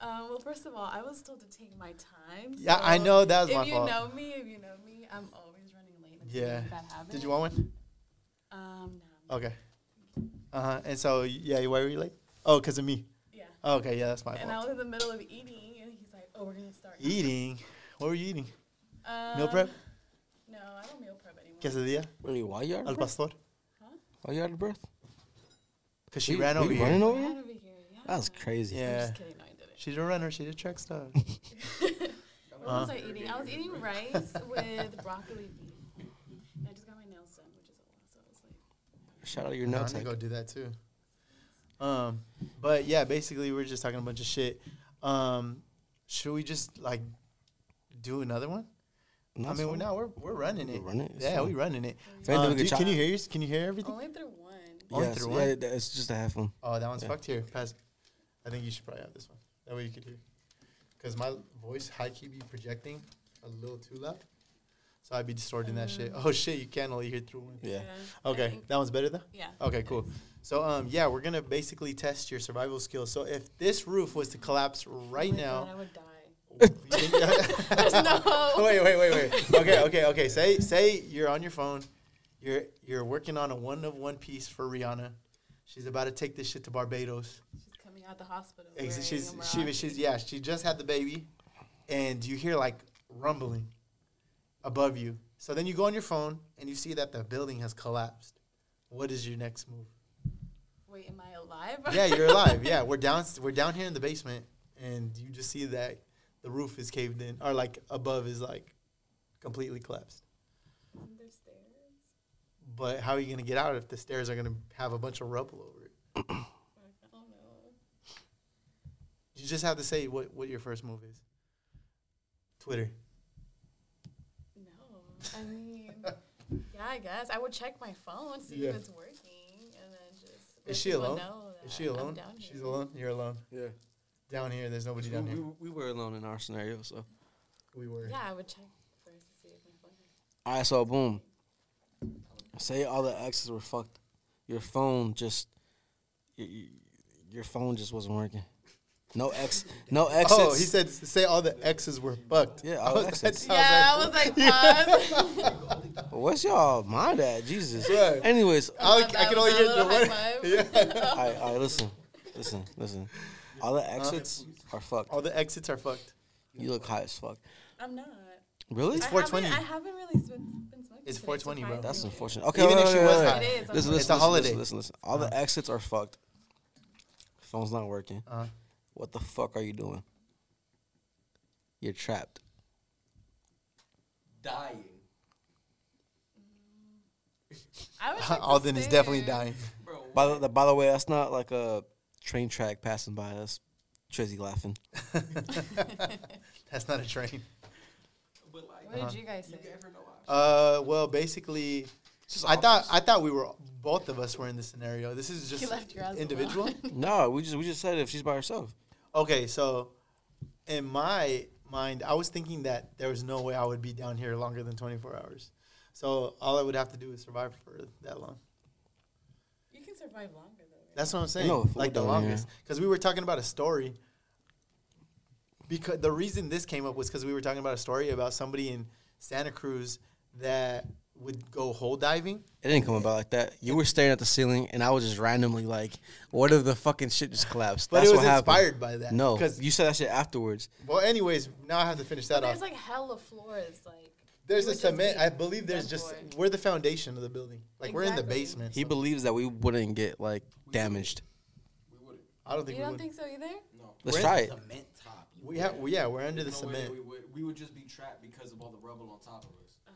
um, well, first of all, I was told to take my time. Yeah, I know that was my fault. if you know me, if you know me, I'm always running late. It's Yeah. a bad habit. Did you want one? Um, no. Okay. Uh huh. And so, yeah, why were you late? Oh, because of me. Yeah. Okay, yeah, that's my And I fault. was in the middle of eating, and he's like, "Oh, we're gonna start." Eating. What were you eating? Um, Meal prep? No, I don't meal prep anymore. Quesadilla? really why you out Al of breath? pastor? Why you out of breath? Because she We- ran we over here. running I over ran here? over here. Yeah. That's crazy. I'm Yeah. just kidding. No, I didn't. She's a runner. She's a track star. What Uh. was I eating? I was eating rice with broccoli beef. And I just got my nails done, which is a lot. So I was like, Shout out your No, I'm gonna go do that too. Um, but yeah, basically we're just talking a bunch of shit. Um, should we just like do another one? I mean, we're now we're we're running We're it. running it, Yeah, fine. we running it. If Um, we do- can you hear? yours- Can you hear everything? only through one. Only Yes, through yeah, one? it's just a half one. Oh, that one's Yeah. fucked here. Pass. I think you should probably have this one. That way you could hear. Because my voice high key be projecting a little too loud. So I'd be distorting that shit. Oh shit, you can't only hear through one. Yeah. I Okay, that one's better though. Yeah. Okay, cool. So um yeah, we're gonna basically test your survival skills. So if this roof was to collapse right Oh my God, I now, would die. There's no. wait, wait, wait, wait. Okay, okay, okay. Say say you're on your phone, you're you're working on a one of one piece for Rihanna. She's about to take this shit to Barbados. She's coming out of the hospital. Ex- She's she, she's yeah. She just had the baby, and you hear like rumbling above you. So then you go on your phone and you see that the building has collapsed. What is your next move? Wait, am I alive? Yeah, you're alive. Yeah, we're down. We're down here in the basement, and you just see that the roof is caved in, or like above is like completely collapsed. There's stairs. But how are you gonna get out if the stairs are gonna have a bunch of rubble over it? I don't know. You just have to say what what your first move is. Twitter. No. I mean, yeah, I guess I would check my phone, see Yeah. if it's working, and then just. let Is she alone? know that Is she alone? down She's here. alone. You're alone. Yeah. Down here, there's nobody We, down here. we, we were alone in our scenario, so. We were. Yeah, I would check first to see if my phone. All right, so boom. Say all the X's were fucked. Your phone just, your, your phone just wasn't working. No X, no exits. Oh, he said say all the X's were fucked. Yeah, I all was- X's. that sounds Yeah, I like- was like, pause. What's y'all mind at? Jesus. Right. Anyways, I, Love I can only Was hear that the a little one. high Yeah. all right, all right, listen, listen, listen. All the uh, exits are fucked. All the exits are fucked. You look high as fuck. I'm not. Really? It's I 420. Haven't, I haven't really been, been smoking. It's 420, bro. That's unfortunate. Okay, Even wait, if she wait, was wait, high. wait. It is. Listen, listen, It's a listen, holiday. Listen, listen, listen. All the exits are fucked. Phone's not working. Uh-huh. What the fuck are you doing? You're trapped. Dying. I would check the Alden is definitely stairs. dying. Bro, By the, by the way, that's not like a train track passing by us. Trizzy laughing. That's not a train. But like, What did you guys say? you gave her no option. Uh, well, basically, I thought I thought we were both of us were in this scenario. This is just left your individual. No, we just we just said if she's by herself. Okay, so in my mind, I was thinking that there was no way I would be down here longer than 24 hours. So all I would have to do is survive for that long. You can survive longer though. Right? That's what I'm saying. No, like the longest, because we were talking about a story. Because the reason this came up was because we were talking about a story about somebody in Santa Cruz that would go hole diving. It didn't come about like that. You were staring at the ceiling, and I was just randomly like, "What if the fucking shit just collapsed?" But That's it was what happened. inspired by that. No, because you said that shit afterwards. well, anyways, now I have to finish that But off. there's like hella floors. Like There's a cement. I believe there's just floor. we're the foundation of the building. Like we're in the Exactly. basement. He so believes that we wouldn't get like damaged. We wouldn't. I don't think You we don't would. think so either? No. Let's We're try it. Cement top. You we have. Well, yeah, we're under the no way cement. we would. We would just be trapped because of all the rubble on top of us. Oh.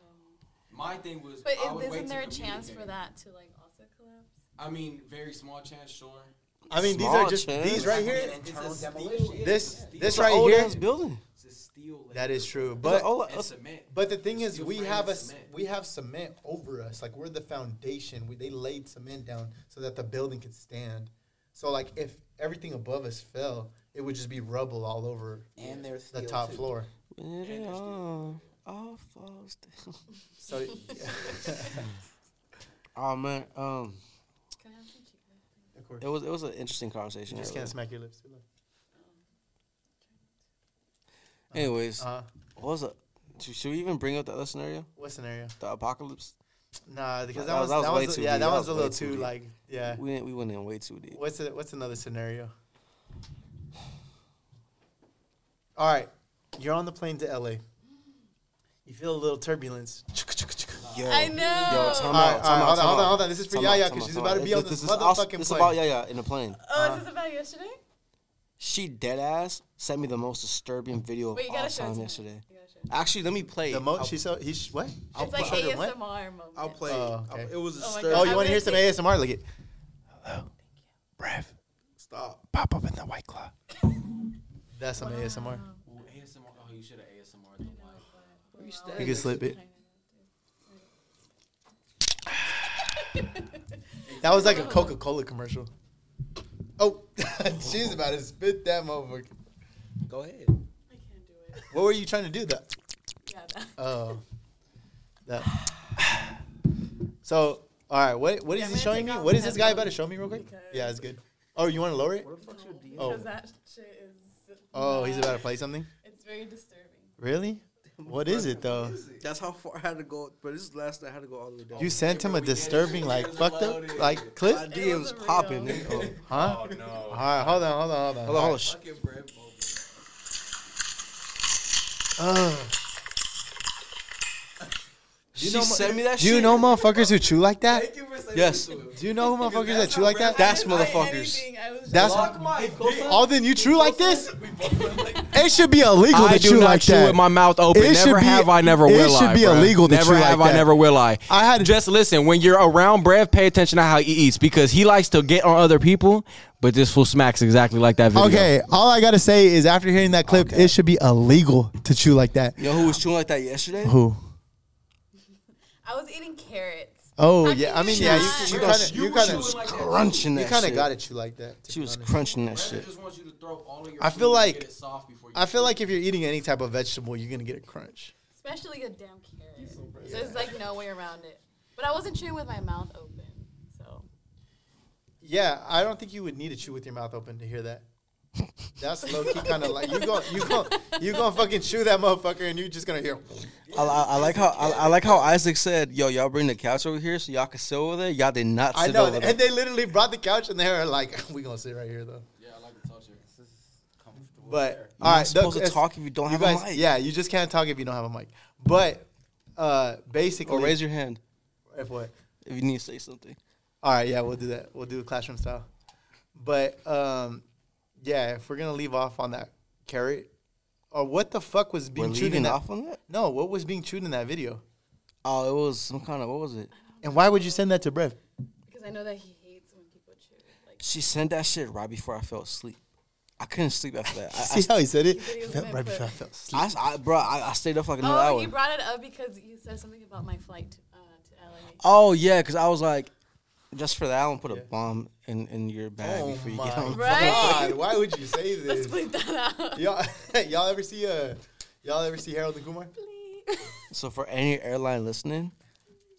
My thing was, But I would is, wait isn't to there a chance communicate. for that to like also collapse? I mean, very small chance, sure. I mean, these Small are just chance. these right here. It's a demolition. steel- This Steel. this It's right old here. ass building. It's a steel. layer. That is true, But but oh, and cement. but the thing is, Steel we frame have a and s- cement. we have cement over us. Like we're the foundation. We, they laid cement down so that the building could stand. So like if everything above us fell, it would just be rubble all over And there's the top too. floor. It all, all falls down. So Oh man, um, Can I have some chicken? of course, it was it was an interesting conversation. you conversation. just can't smack your lips too loud. Anyways, Uh, what was it? Should, should we even bring up the other scenario, what scenario? the apocalypse? Nah, because That that, was- was, that was way was too yeah, deep. that That was was a little too too deep. like yeah. We didn't, we went in way too deep. What's a, what's another scenario? All right, you're on the plane to LA. You feel a little turbulence. Yo, I know. Yo, time All out, time all right, out, hold on, hold on, hold on. This is for Time Yaya out, because she's about to be out. on this This is us- motherfucking This plane. about Yaya in the plane. Oh, is this about yesterday? She dead ass sent me the most disturbing video Wait, you of gotta all show it time yesterday. You gotta show it. Actually, let me play. The most I'll- she so he's what? It's like show them what? ASMR moment. I'll play. Oh, I'll- It was a Oh my. Oh, you want to hear some ASMR? Look it. Hello, Brev. Stop. Pop up in the white claw. That's some ASMR. Ooh, ASMR. Oh, you should have ASMR. The mic. You can slip it. That was like a Coca Cola commercial. Oh, she's about to spit that motherfucker. Go ahead. I can't do it. What were you trying to do? That. Yeah, that. Oh. That. So, all right. What what is Yeah, I'm he showing me? off What the is this guy about to show me real quick? Yeah, it's good. Oh, you want to lower it? Oh, Because that shit is. Oh, he's about to play something. It's very disturbing. Really? What is it though? That's how far I had to go. But this is the last night I had to go all the way down. You sent him a disturbing, like fucked up, like clip, My DM's wasn't popping. real. nigga. huh? Oh no. All right, hold on, hold on, hold on. Hold on, hold on. Shh. Fucking bread bowl. Ugh. She know sent me that Do you know motherfuckers who chew like that? Thank you for saying Yes. that to him. Do you know who motherfuckers that chew like that? That's I didn't motherfuckers. anything, I That's Lock mic. Alden. You chew like this? It should be illegal I to do chew not like chew that. with my mouth open. It should never be- have I, never will I. It should be bruh. illegal to Never chew like I, that. never have I. Never will I. I had to- just listen when you're around Brev. Pay attention to how he eats because he likes to get on other people. But this fool smacks exactly like that video. Okay, all I gotta say is after hearing that clip, it should be illegal to chew like that. You know who was chewing like that yesterday? Who? I was eating carrots. Oh How yeah, I mean yeah, not? you you kind of you you kind of like crunching you that kind of got to chew like that. She was crunching that Brad shit. just wants you to throw all your I feel like- get it soft before you I feel like if you're eating any type of vegetable, you're gonna get a crunch. Especially a damn carrot. There's like no way around it. But I wasn't chewing with my mouth open. So Yeah, I don't think you would need to chew with your mouth open to hear that. That's low key kind of like you go you go you gonna fucking chew that motherfucker and you're just gonna hear. I, I, I like how I, I like how Isaac said, "Yo, y'all bring the couch over here so y'all can sit over there." Y'all did not I know, over there. and they literally brought the couch and they were like, "We gonna sit right here though." Yeah, I like the couch here. This is comfortable. But there. You're all not supposed look, to talk if you don't you have guys, a mic. yeah, you just can't talk if you don't have a mic. But uh, basically, Or raise your hand if what? if you need to say something. All right, yeah, we'll do that. We'll do it classroom style. But um, yeah, if we're gonna leave off on that carrot, or what the fuck was We're being chewed in leaving that? off on that. No, what was being chewed in that video? Oh, it was some kind of what was it? And why would you send that to Brev? because I know that he hates when people chew. Like She sent that shit right before I fell asleep. I couldn't sleep after that. I, See how he said it? He said he was gonna right put- before I fell asleep. I, I, bro, I, I stayed up for like another Oh, hour. you brought it up because you said something about my flight to, uh, to LA. Oh yeah, because I was like, just for that, I want to put Yeah. a bomb in, in your bag Oh before you my get home. Right? God, why would you say this? Let's this? bleep that out. y'all, y'all ever see uh, y'all ever see Harold and Kumar? Please. So for any airline listening,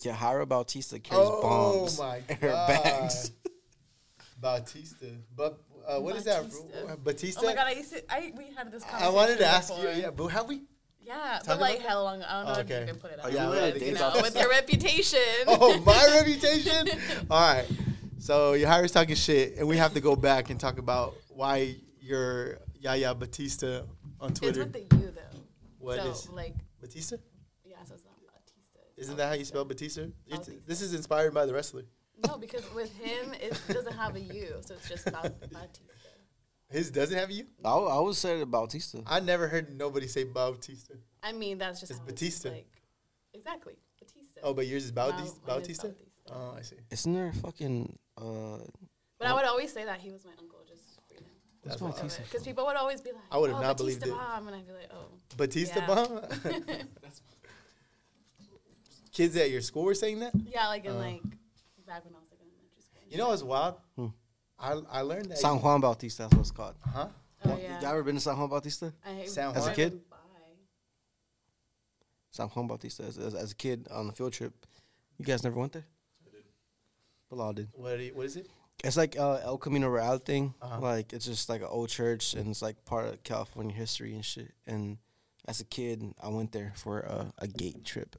Yahira Bautista carries Oh bombs my in her bags. Bautista, but uh, what is that? Batista. Batista. Oh my god, I used to. I we had this. I wanted to conversation ask you. Yeah, but have we? Yeah, Talk but like about hell long. I don't know Oh, if okay. you can put it Oh, yeah, we I had think dates it's no, all- with your reputation. Oh, my reputation. All right. So Yahira's talking shit, and we have to go back and talk about why you're Yaya Batista on Twitter. It's Twitter. with the U though. What so is like Batista? yeah, so it's not Batista. it's Isn't that how you spell Batista? It's, this is inspired by the wrestler. No, because with him it doesn't have a U, so it's just Baut- Bautista. His doesn't have you. I, would- I say Bautista. I never heard nobody say Bautista. I mean, that's just It's how Batista. like, exactly, Batista. Oh, but yours is Bautista. is Bautista. Bautista. Oh, I see. Isn't there a fucking uh? But I would always say that he was my uncle, just you know. That's What's Because people would always be like, I would have oh, not Batista believed it. bomb, and I'd be like, oh. Batista Yeah. bomb. Kids at your school were saying that. Yeah, like in Uh. like back when I was like in elementary school. You know what's wild? Hmm. I I learned that. San Juan Bautista. That's what it's called. Huh? Oh yeah. Y'all ever been to San Juan Bautista? I hate San As a kid? San Juan Bautista. As, as, as a kid on the field trip, you guys never went there. Bilal did. What? do you- What is it? It's like uh, El Camino Real thing. Uh-huh. Like it's just like an old church, and it's like part of California history and shit. And as a kid, I went there for a, a gate trip.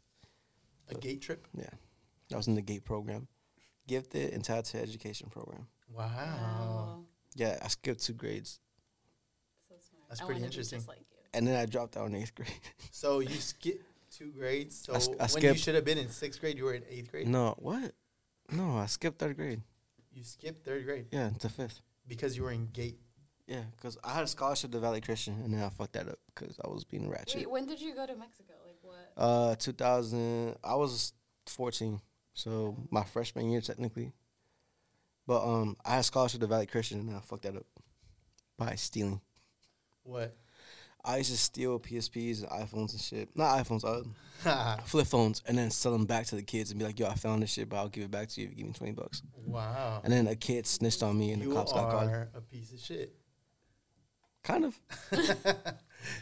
A gate trip? Yeah, I was in the gate program, gifted and talented education program. Wow. Wow. Yeah, I skipped two grades, So. That's I pretty interesting. Like and then I dropped out in eighth grade. So you skipped two grades. So I sk- I when you should have been in sixth grade, you were in eighth grade. no, what? No, I skipped third grade. You skipped third grade Yeah, to fifth. because you were in gate. Yeah, because I had a scholarship to Valley Christian, and then I fucked that up because I was being ratchet. Wait, when did you go to Mexico? Like what? Uh, 2000. I was 14, so my freshman year technically. But um, I had a scholarship to Valley Christian, and I fucked that up by stealing. What? I used to steal PSPs and iPhones and shit. Not iPhones, uh, flip phones, and then sell them back to the kids and be like, "Yo, I found this shit, but I'll give it back to you if you give me 20 bucks." wow. And then a kid snitched on me, and you the cops got called. are a piece of shit. Kind of.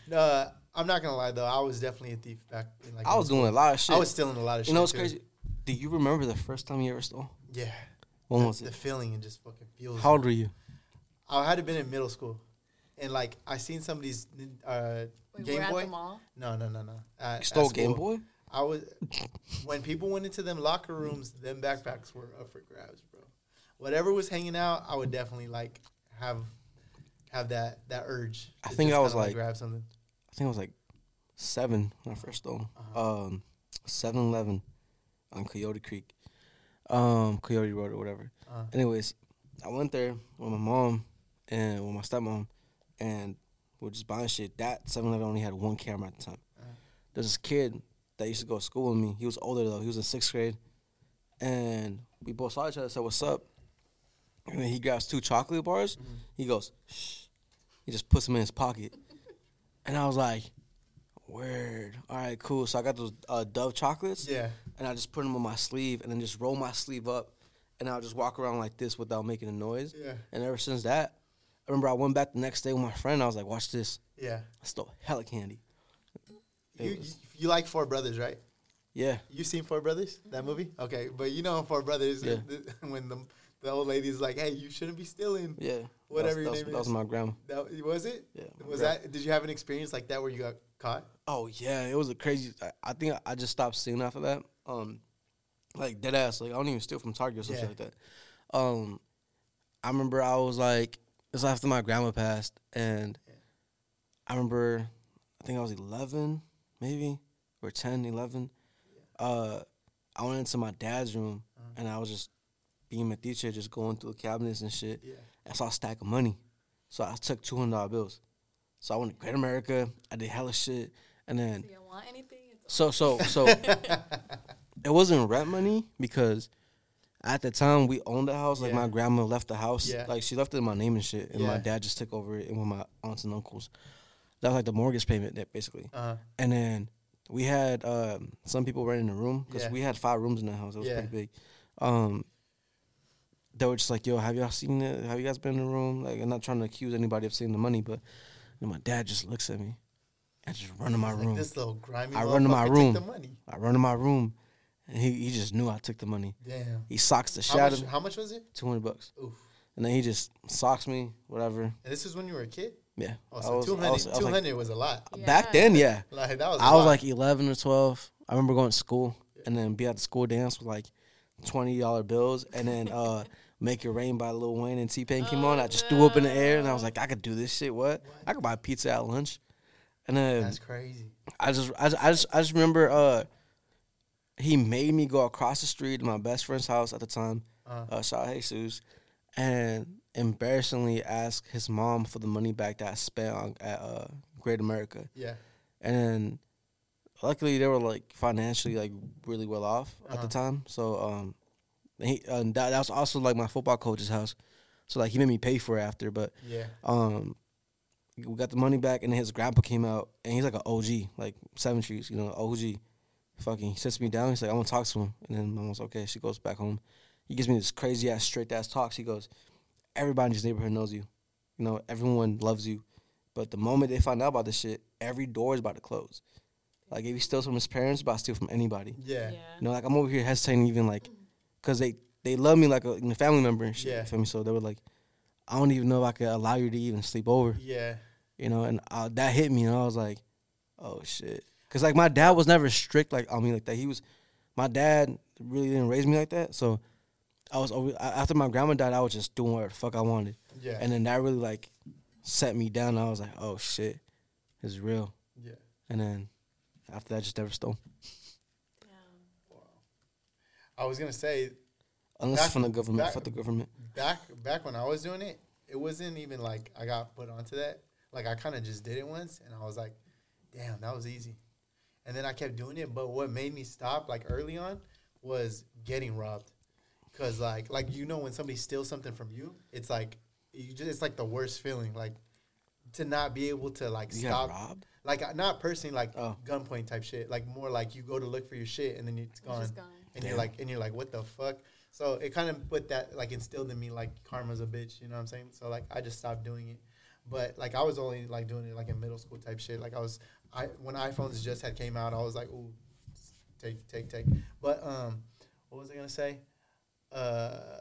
no, I'm not gonna lie though. I was definitely a thief back. In, like I was doing a lot of shit. I was stealing a lot of shit. you know what's too. crazy? Do you remember the first time you ever stole? Yeah. When the, was it? The feeling and just fucking feels. How old were you? I had to been in middle school, and like I seen somebody's uh, Wait, Game we're at Boy. the mall. No, no, no, no. At- You stole at Game. Boy? I was when people went into them locker rooms, them backpacks were up for grabs, bro. Whatever was hanging out, I would definitely like have have that that urge. I think I was kinda, like- grab something. I think I was like seven when I first stole. Uh-huh. Um, 7-Eleven on Coyote Creek, um, Coyote Road or whatever. Uh, Anyways, I went there with my mom and with my stepmom, and we were just buying shit. That 7-Eleven only had one camera at the time. Uh-huh. There's this kid that used to go to school with me. He was older though. He was in sixth grade, and we both saw each other. Said, "What's up?" And then he grabs two chocolate bars. Mm-hmm. He goes, "Shh." He just puts them in his pocket, and I was like, "Word, all right, cool." So I got those uh, Dove chocolates yeah. and I just put them on my sleeve and then just roll my sleeve up and I'll just walk around like this without making a noise. Yeah. And ever since that, I remember I went back the next day with my friend. I was like, watch this. Yeah. I stole hella candy. You, you was- you like Four Brothers, right? Yeah. You seen Four Brothers? That movie? Okay, but you know Four Brothers Yeah. when the the old lady's like, "Hey, you shouldn't be stealing." Yeah. Whatever that your was, name that was is. my grandma. That was it. Yeah. Was grandma. that? Did you have an experience like that where you got caught? Oh yeah, it was a crazy. I, I think I just stopped stealing after that. Um, like dead ass. Like I don't even steal from Target or something Yeah. like that. Um, I remember I was like, was after my grandma passed, and I remember, I think I was eleven, maybe or 10, 11. Uh, I went into my dad's room Uh-huh. and I was just being a teacher, just going through the cabinets and shit. Yeah. I saw a stack of money, so I took two hundred dollar bills. So I went to Great America. I did hella shit, and then Do you want anything? So so so it wasn't rent money because at the time we owned the house. Like Yeah. my grandma left the house. Yeah. Like she left it in my name and shit, and my dad just took over it and with my aunts and uncles. That was like the mortgage payment, that basically. Uh, And then we had um, some people renting a room because Yeah. we had five rooms in the house. It was Yeah. pretty big. Um, they were just like, "Yo, have y'all seen it? Have you guys been in the room?" Like, I'm not trying to accuse anybody of seeing the money, but then my dad just looks at me and just run to my like room. this little grimy. I run to my room. The. I run to my room, and he, he just knew I took the money. Damn. He socks the How shit out much, of me. how much was it? Two hundred bucks, Oof. and then he just socks me, whatever. And this is when you were a kid. Yeah, Oh, I so was- I 200, was- I was like- 200 was a lot. back then, yeah. Like that was. a I was like 11 or 12. I remember going to school and then be at the school dance with like $20 bills and then uh, Make It Rain by Lil Wayne and T Pain came on. I just threw up in the air and I was like, I could do this shit. What? I could buy pizza at lunch. And then That's crazy. I just, I just, I just, I just remember uh, he made me go across the street to my best friend's house at the time, Uh, uh, Jesus, and embarrassingly ask his mom for the money back that I spent on at uh, Great America yeah. and luckily they were like financially like really well off at Uh-huh. the time. So um, he uh, that, that was also like my football coach's house. So like he made me pay for it after, but Yeah. um, we got the money back, and then his grandpa came out, and he's like an OG, like Seven Trees, you know, OG. Fucking, he sits me down. He's like, I want to talk to him, and then mom was okay. She goes back home. He gives me this crazy ass, straight ass talks. He goes, everybody in this neighborhood knows you. You know, everyone loves you. But the moment they find out about this shit, every door is about to close. Like if he steals from his parents, about to steal from anybody. Yeah. Yeah. You know, like I'm over here hesitating, even like, cause they they love me like a you know, family member and shit. Yeah. You feel me? So they were like, I don't even know if I could allow you to even sleep over. Yeah. You know, and uh, that hit me, and I was like, oh shit. Cause like my dad was never strict like on me like that. He was, my dad really didn't raise me like that. So I was always, after my grandma died, I was just doing whatever the fuck I wanted. Yeah. And then that really like set me down. I was like, oh shit, it's real. yeah. And then after that, I just never stole. Yeah. Wow. I was gonna say Unless Back- from the government. back- Fuck the government. back back when I was doing it, it wasn't even like I got put onto that. Like I kind of just did it once, and I was like, "Damn, that was easy." And then I kept doing it. But what made me stop, like early on, was getting robbed. Cause like like you know when somebody steals something from you, it's like you just it's like the worst feeling. Like to not be able to like You stop. robbed? Like not personally, like Oh. gunpoint type shit. Like more like you go to look for your shit and then it's It's gone just gone. and you're like and you're like what the fuck so it kind of put that like instilled in me like karma's a bitch you know what i'm saying so like i just stopped doing it but like i was only like doing it like in middle school type shit like i was i when iphones just had came out i was like ooh take take take but um what was i gonna say uh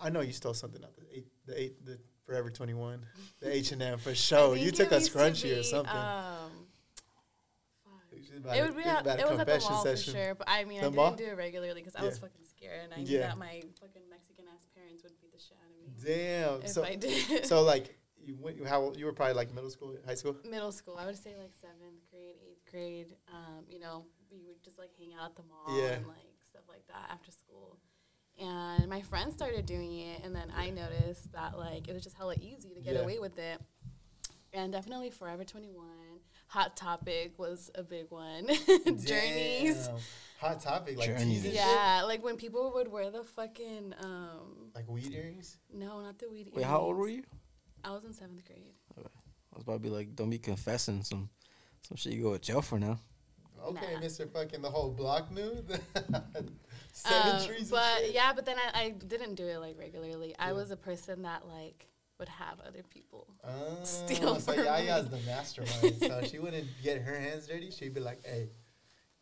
i know you stole something out the eight the eight the forever 21 the h&m for sure you took a used to scrunchie or something Um. It was about It a- would be a it was at the mall session. for sure, but I mean, The I didn't do it regularly because I was fucking scared, and I knew that my fucking Mexican ass parents would beat the shit out of me damn if so I did. so like you went how you were probably like middle school high school middle school, I would say like seventh grade, eighth grade. Um, you know, we would just like hang out at the mall Yeah. and like stuff like that after school. And my friends started doing it, and then I noticed that like it was just hella easy to get Yeah. away with it. And definitely Forever 21, Hot Topic was a big one. Journeys. Hot topic, like Journeys. teas and shit? Yeah, like when people would wear the fucking um Like weed earrings? no, not the weed. Wait, how old earrings. were you? I was in seventh grade. I was about to be like, don't be confessing some some shit you go to jail for now. Okay, Nah. Mr. Fucking the whole block knew. Seven Um, trees. but shit? yeah, but then I, I didn't do it like regularly. I was a person that like would have other people. Oh, steal so from Yaya's me. the mastermind. so she wouldn't get her hands dirty. She'd be like, hey,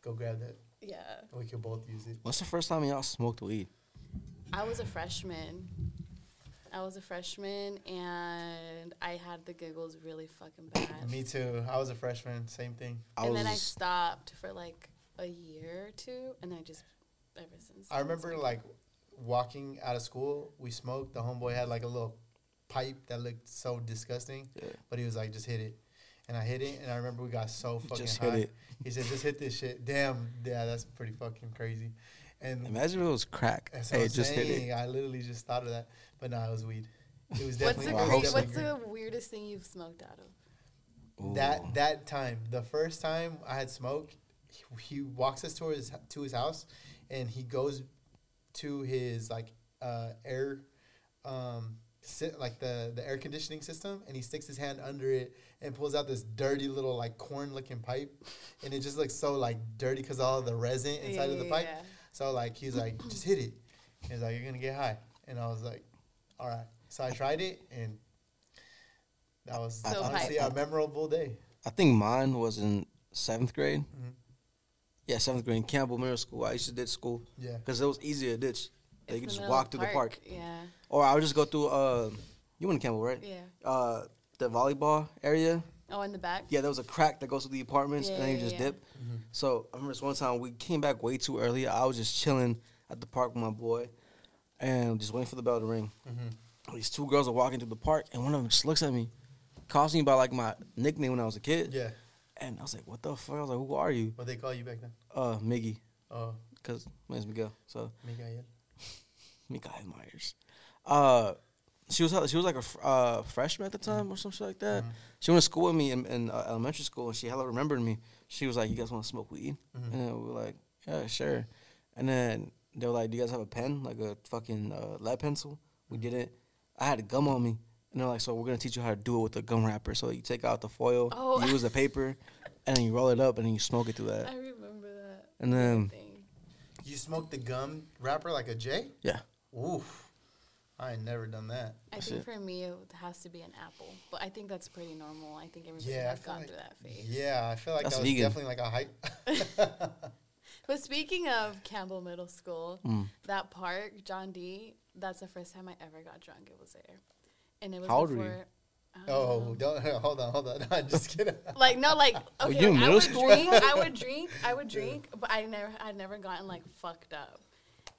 go grab that. Yeah, we could both use it. What's the first time y'all smoked weed? I was a freshman. I was a freshman, and I had the giggles really fucking bad. Me too. I was a freshman. Same thing. I and then I stopped for like a year or two, and then I just ever since. I remember like walking out of school, we smoked. The homeboy had like a little pipe that looked so disgusting, Yeah. but he was like, just hit it. And I hit it, and I remember we got so fucking Just high. hit it. He said, just hit this shit. Damn, yeah, that's pretty fucking crazy. And Imagine if it was crack. that's what Hey, I'm just hit it. I literally just thought of that, but no, it was weed. It was What's definitely. the Well, I it hope was great. What's the weirdest thing you've smoked out of? Ooh. That that time, the first time I had smoked, he, he walks us to his to his house, and he goes to his like uh, air, um, si- like the the air conditioning system, and he sticks his hand under it and pulls out this dirty little like corn looking pipe, and it just looks so like dirty because all of the resin inside of the pipe. Yeah. So like he's like, just hit it. He's like, you're gonna get high, and I was like, all right. So I tried it, and that was So honestly hype. a memorable day. I think mine was in seventh grade. Mhm. Yeah, seventh grade in Campbell Middle School. I used to ditch school Yeah. because it was easier to ditch. They It's could just the walk through the park, Yeah. or I would just go through. Uh, you went to Campbell, right? Yeah. Uh, the volleyball area. Oh, in the back. Yeah, there was a crack that goes through the apartments, and then you just yeah, yeah. dip. So I remember this one time we came back way too early. I was just chilling at the park with my boy, and just waiting for the bell to ring. These two girls are walking through the park, and one of them just looks at me, calls me by like my nickname when I was a kid. Yeah. And I was like, "What the fuck?" I was like, "Who are you?" What they call you back then? Uh, Miggy, Oh, because my name's Miguel. So Miguel. Miguel Myers. Uh, she was she was like a uh, freshman at the time or some shit like that. She went to school with me in, in uh, elementary school, and she hella remembered me. She was like, "You guys want to smoke weed?" And we were like, "Yeah, sure." And then they were like, "Do you guys have a pen, like a fucking uh, lead pencil?" We didn't. I had gum on me, and they're like, "So we're gonna teach you how to do it with a gum wrapper. So you take out the foil, Oh. you use the paper, and then you roll it up, and then you smoke it through that. I remember that. And then thing. You smoked the gum wrapper like a J? yeah, Oof. I ain't never done that. I think for me it has to be an apple, but I think that's pretty normal. I think everybody yeah, has gone like- through that phase. Yeah, I feel like That's that was vegan. definitely like a hype. But speaking of Campbell Middle School, Mm. that park, John D. That's the first time I ever got drunk. It was there, and it was How old were you? before. oh, don't hold on, hold on. No, I'm just kidding. Like no, like Were okay, you like, I middle would school? drink, I would drink, I would drink, but I never, I'd never gotten like fucked up.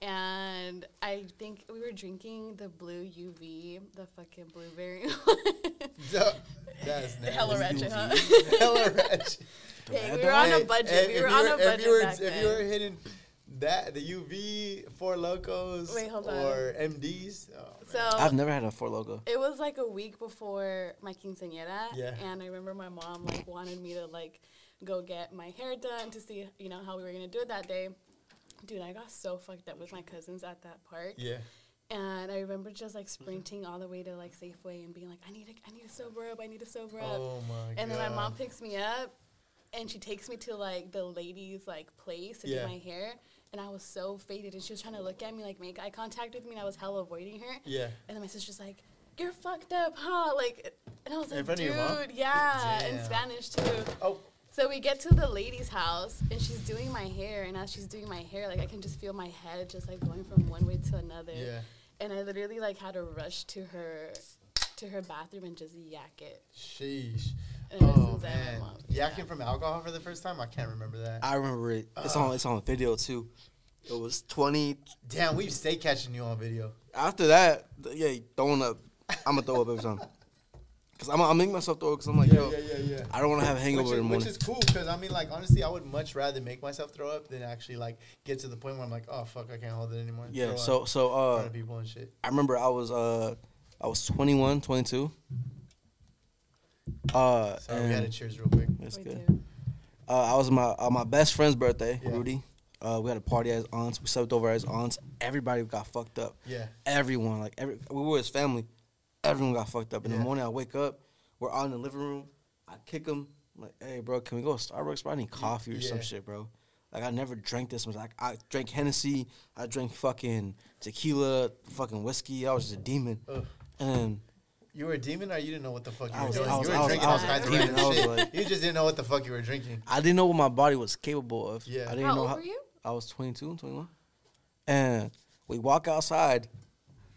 And I think we were drinking the blue UV, the fucking blueberry. Duh. That's nasty. Hella ratchet, huh? Hella ratchet. Hey, we were on a budget. hey, we were you on a if budget you were, back If then. you were hitting that, the UV, Four Lokos, Wait, hold on. or MDs, oh, so I've never had a Four Loko. It was like a week before my quinceañera, Yeah. and I remember my mom like wanted me to like go get my hair done to see you know how we were gonna do it that day. Dude, I got so fucked up with my cousins at that park, yeah. and I remember just like sprinting all the way to like Safeway and being like, I need a, I need to sober up, I need to sober up. Oh my god. and then my mom picks me up, and she takes me to like the ladies like place to Yeah. do my hair. And I was so faded, and she was trying to look at me, like make eye contact with me, and I was hella avoiding her. Yeah. And then my sister's like, "You're fucked up, huh?" Like, and I was like, "Dude, yeah," in Spanish too. Oh. So we get to the lady's house, and she's doing my hair, and as she's doing my hair, like I can just feel my head just like going from one way to another. Yeah. And I literally like had to rush to her, to her bathroom and just yak it. Sheesh. And Oh since then, my man. mom- Yakking from alcohol for the first time? I can't remember that. I remember it. It's on. It's on video too. It was twenty. Damn, we stay catching you on video. After that, yeah, throwing up. I'm gonna throw up every time. Cause I'm, I'm making myself throw up because I'm like, yo, yeah, yeah, yeah. I don't want to have a hangover which, in is, the which is cool because I mean, like honestly, I would much rather make myself throw up than actually like get to the point where I'm like, oh fuck, I can't hold it anymore. yeah. throw So up so uh, of people and shit. I remember I was uh, I was 21, 22. Uh, So we had to and cheers real quick. that's We good. do. Uh, I was my uh, my best friend's birthday, Yeah. Rudy. Uh, we had a party at his aunt's. We slept over at his aunt's. Everybody got fucked up. Yeah. Everyone, like every, we were his family. Everyone got fucked up. In Yeah. the morning, I wake up. We're out in the living room. I kick him. I'm like, hey, bro, can we go to Starbucks? Bro, I need coffee or some shit, bro. Like I never drank this much. Like I drank Hennessy. I drank fucking tequila, fucking whiskey. I was just a demon. Ugh. And You were a demon, or you didn't know what the fuck you I were was- doing. I was- you were I was- drinking I all kinds of random shit. like- you just didn't know what the fuck you were drinking. I didn't know what my body was capable of. Yeah. I didn't How know old how. were you? I was 22, 21. And we walk outside,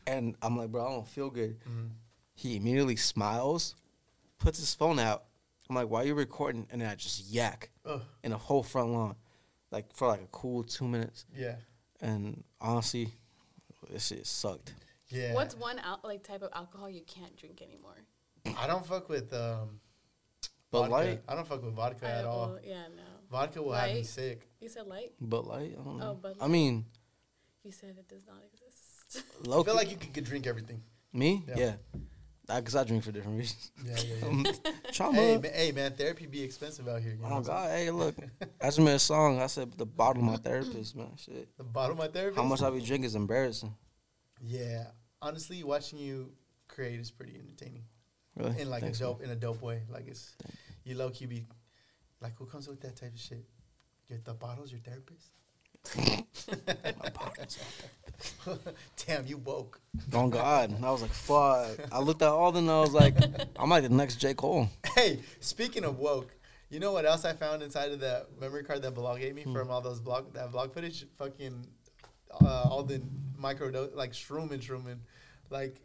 and I'm like, bro, I don't feel good. Mm-hmm. He immediately smiles, puts his phone out. I'm like, why are you recording? And then I just yak Ugh. in the whole front lawn, like for like a cool two minutes. Yeah. And honestly, this shit sucked. Yeah. What's one al- like type of alcohol you can't drink anymore? I don't fuck with um. Bud vodka. Light? I don't fuck with vodka I- at all. yeah, no. Vodka will have me sick. You said light. But Light, I don't know. Oh, Bud I mean, You said it does not exist. low I feel like you could, could drink everything. me, Yeah. yeah. Because I drink for different reasons. Yeah, yeah, yeah. Um, trauma. hey, man, hey, man, therapy be expensive out here. You Oh what I'm saying? God! Hey, look, I just made a song. I said the bottle of my therapist, man. Shit, The bottom of my therapy. how much I be drinking is embarrassing. Yeah, honestly, watching you create is pretty entertaining Really? in like Thanks, a man. dope in a dope way. Like it's you low key be like who comes with that type of shit? Your the bottles, your therapist. Damn, you woke. Oh God! And I was like, fuck. I looked at all and I was like, I'm like the next J Cole. Hey, speaking of woke, you know what else I found inside of that memory card that Bilal gave me Hmm. from all those blog that vlog footage? Fucking uh, all the micro like shrooming shrooming, like.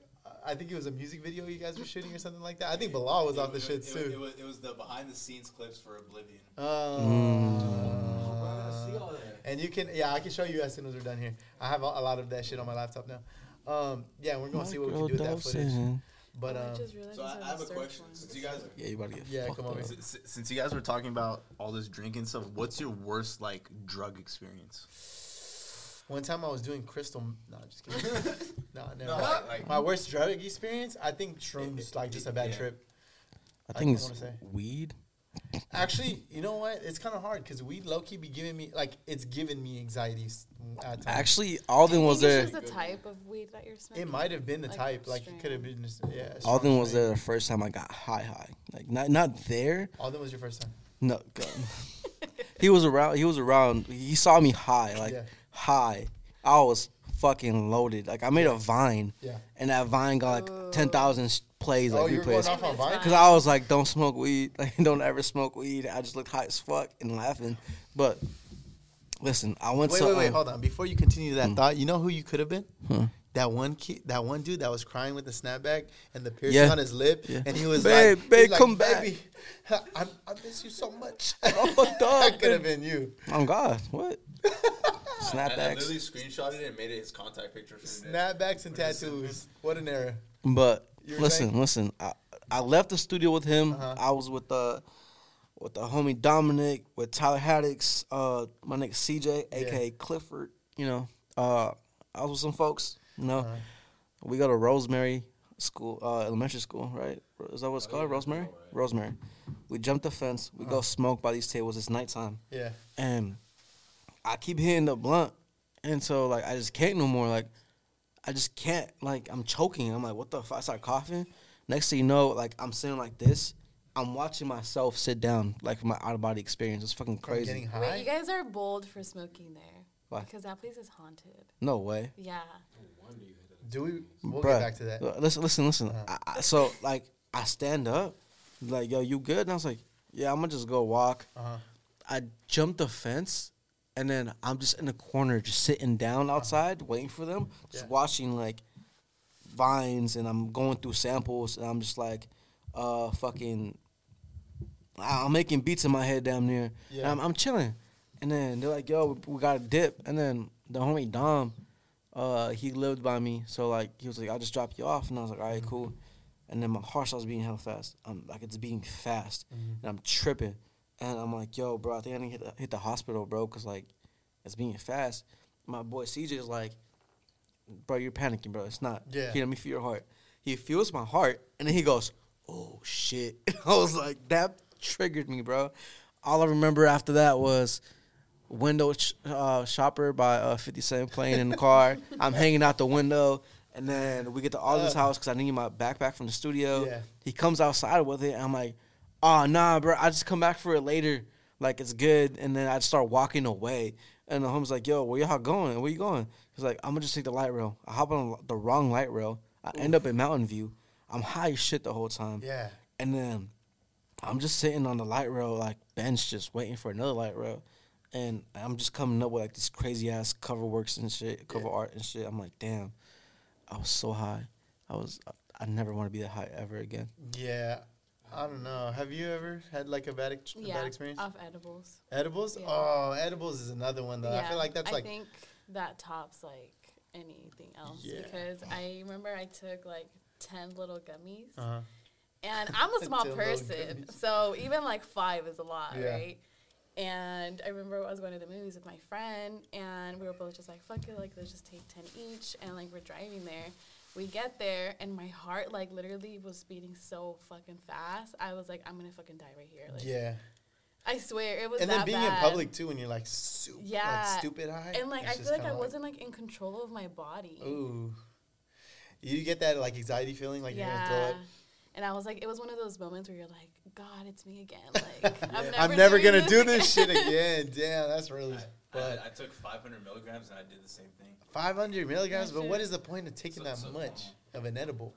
I think it was a music video you guys were shooting or something like that. I think Bilal was off the shit it, too. It, was, it was the behind the scenes clips for Oblivion. Uh, and you can, yeah, I can show you as soon as we're done here. I have a, a lot of that shit on my laptop now. Um, yeah, we're gonna see what we can do with that footage. But um, just So I, I have a question. Since you guys, Yeah, you about to get Yeah, come on, up. S- s- Since you guys were talking about all this drinking stuff, what's your worst like drug experience? one time I was doing crystal. No, just kidding. no, never. No, like- like- my worst drug experience. I think shrooms like just a bad Yeah. trip. I I think wanna it's say. weed. Actually, you know what? It's kind of hard because weed low key be giving me like it's giving me anxieties. At times. Actually, Alden was there. it's just the type of weed that you're smoking. it might have been the Like type. Like it could have been. Just, yeah. Alden strong was there the first time I got high, high. Like not not there. Alden was your first time. No, God. he was around. He was around. He saw me high, like Yeah. high. I was fucking loaded. Like I made a vine, Yeah. and that vine got like oh. ten thousand plays, Oh, like you were going replays. off on Vine? Cause I was like, don't smoke weed. Like, don't ever smoke weed. I just looked high as fuck and laughing. But listen, I went Wait, to. wait, wait. um, Hold on. Before you continue that Hmm. thought, you know who you could have been? Huh. That one kid, that one dude that was crying with the snapback and the piercing Yeah. on his lip, Yeah. and he was Babe, like, babe, he's like, come back." "Baby, I, I miss you so much." Oh, dog. that could have been you. Oh God, what? And I Snapbacks. literally screenshotted it and made it his contact picture for the. Snapbacks and tattoos. What an era. But You were listen, saying? listen. I, I left the studio with him. Uh-huh. I was with the with the homie Dominic, with Tyler Haddix, uh, my nigga CJ, aka Clifford. You know, uh, I was with some folks. You know, Uh-huh. we go to Rosemary School, uh, elementary school, right? Is that what it's called? Rosemary. Rosemary. We jump the fence. We Uh-huh. go smoke by these tables. It's nighttime Yeah. and I keep hitting the blunt, and so like I just can't no more. Like I just can't. Like I'm choking. I'm like, what the? fuck? I start coughing. Next thing you know, like I'm sitting like this. I'm watching myself sit down, like my out of body experience. It's fucking crazy. Getting Wait, you guys are bold for smoking there. Why? Because that place is haunted. No way, Yeah. Do we? We'll Bruh, get back to that. Listen, listen, listen. Uh-huh. I, I, so like I stand up, like yo, you good? And I was like, yeah, I'm gonna just go walk. Uh-huh. I jumped the fence, and then I'm just in the corner, just sitting down outside, waiting for them, just Yeah. watching like vines, and I'm going through samples, and I'm just like, uh, fucking, I'm making beats in my head damn near. Yeah. And I'm, I'm chilling, and then they're like, "Yo, we got a dip," and then the homie Dom, uh, he lived by me, so like he was like, "I'll just drop you off," and I was like, "All right, cool." And then my heart starts beating hell fast. I'm like, it's beating fast, and I'm tripping. And I'm like, yo, bro, I think I need to hit the, hit the hospital, bro, because, like, it's being fast. My boy CJ is like, bro, you're panicking, bro. It's not. Yeah. Here, let me feel your heart. He feels my heart, and then he goes, oh, shit. I was like, that triggered me, bro. All I remember after that was window sh- uh, shopper by uh, 50 Cent playing in the car. I'm hanging out the window. And then we get to Alden's Uh. house because I need my backpack from the studio. Yeah. He comes outside with it, and I'm like, oh, nah, bro, I just come back for it later. Like, it's good. And then I just start walking away. And the homie's like, yo, where y'all going? Where you going? He's like, I'm going to just take the light rail. I hop on the wrong light rail. I end up in Mountain View. I'm high as shit the whole time. Yeah. And then I'm just sitting on the light rail, like bench, just waiting for another light rail. And I'm just coming up with like these crazy ass cover works and shit, cover art and shit. I'm like, damn, I was so high. I was, I never want to be that high ever again. Yeah. I don't know. Have you ever had like a bad, ex- a Yeah. bad experience? Off edibles. edibles? Yeah. Oh, edibles is another one though. I feel like that's I like I think that tops like anything else Yeah. because I remember I took like ten little gummies, uh-huh. and I'm a small person, so even like five is a lot, Yeah. right? And I remember I was going to the movies with my friend, and we were both just like, "Fuck it, like let's just take ten each," and like we're driving there, We get there, and my heart like literally was beating so fucking fast. I was like, I'm gonna fucking die right here. Like, Yeah. I swear it was. And then that being bad. in public too, when you're like, super, Yeah. like stupid high. and like I feel like I kinda wasn't like in control of my body. Ooh. You get that like anxiety feeling, like you're gonna throw yeah. up. And I was like, it was one of those moments where you're like, God, it's me again. Like, I'm never, I'm never gonna do again." this shit again. Damn, that's really. I, But I took 500 milligrams and I did the same thing. 500 milligrams. But what shit. is the point of taking So- that so- much of an edible?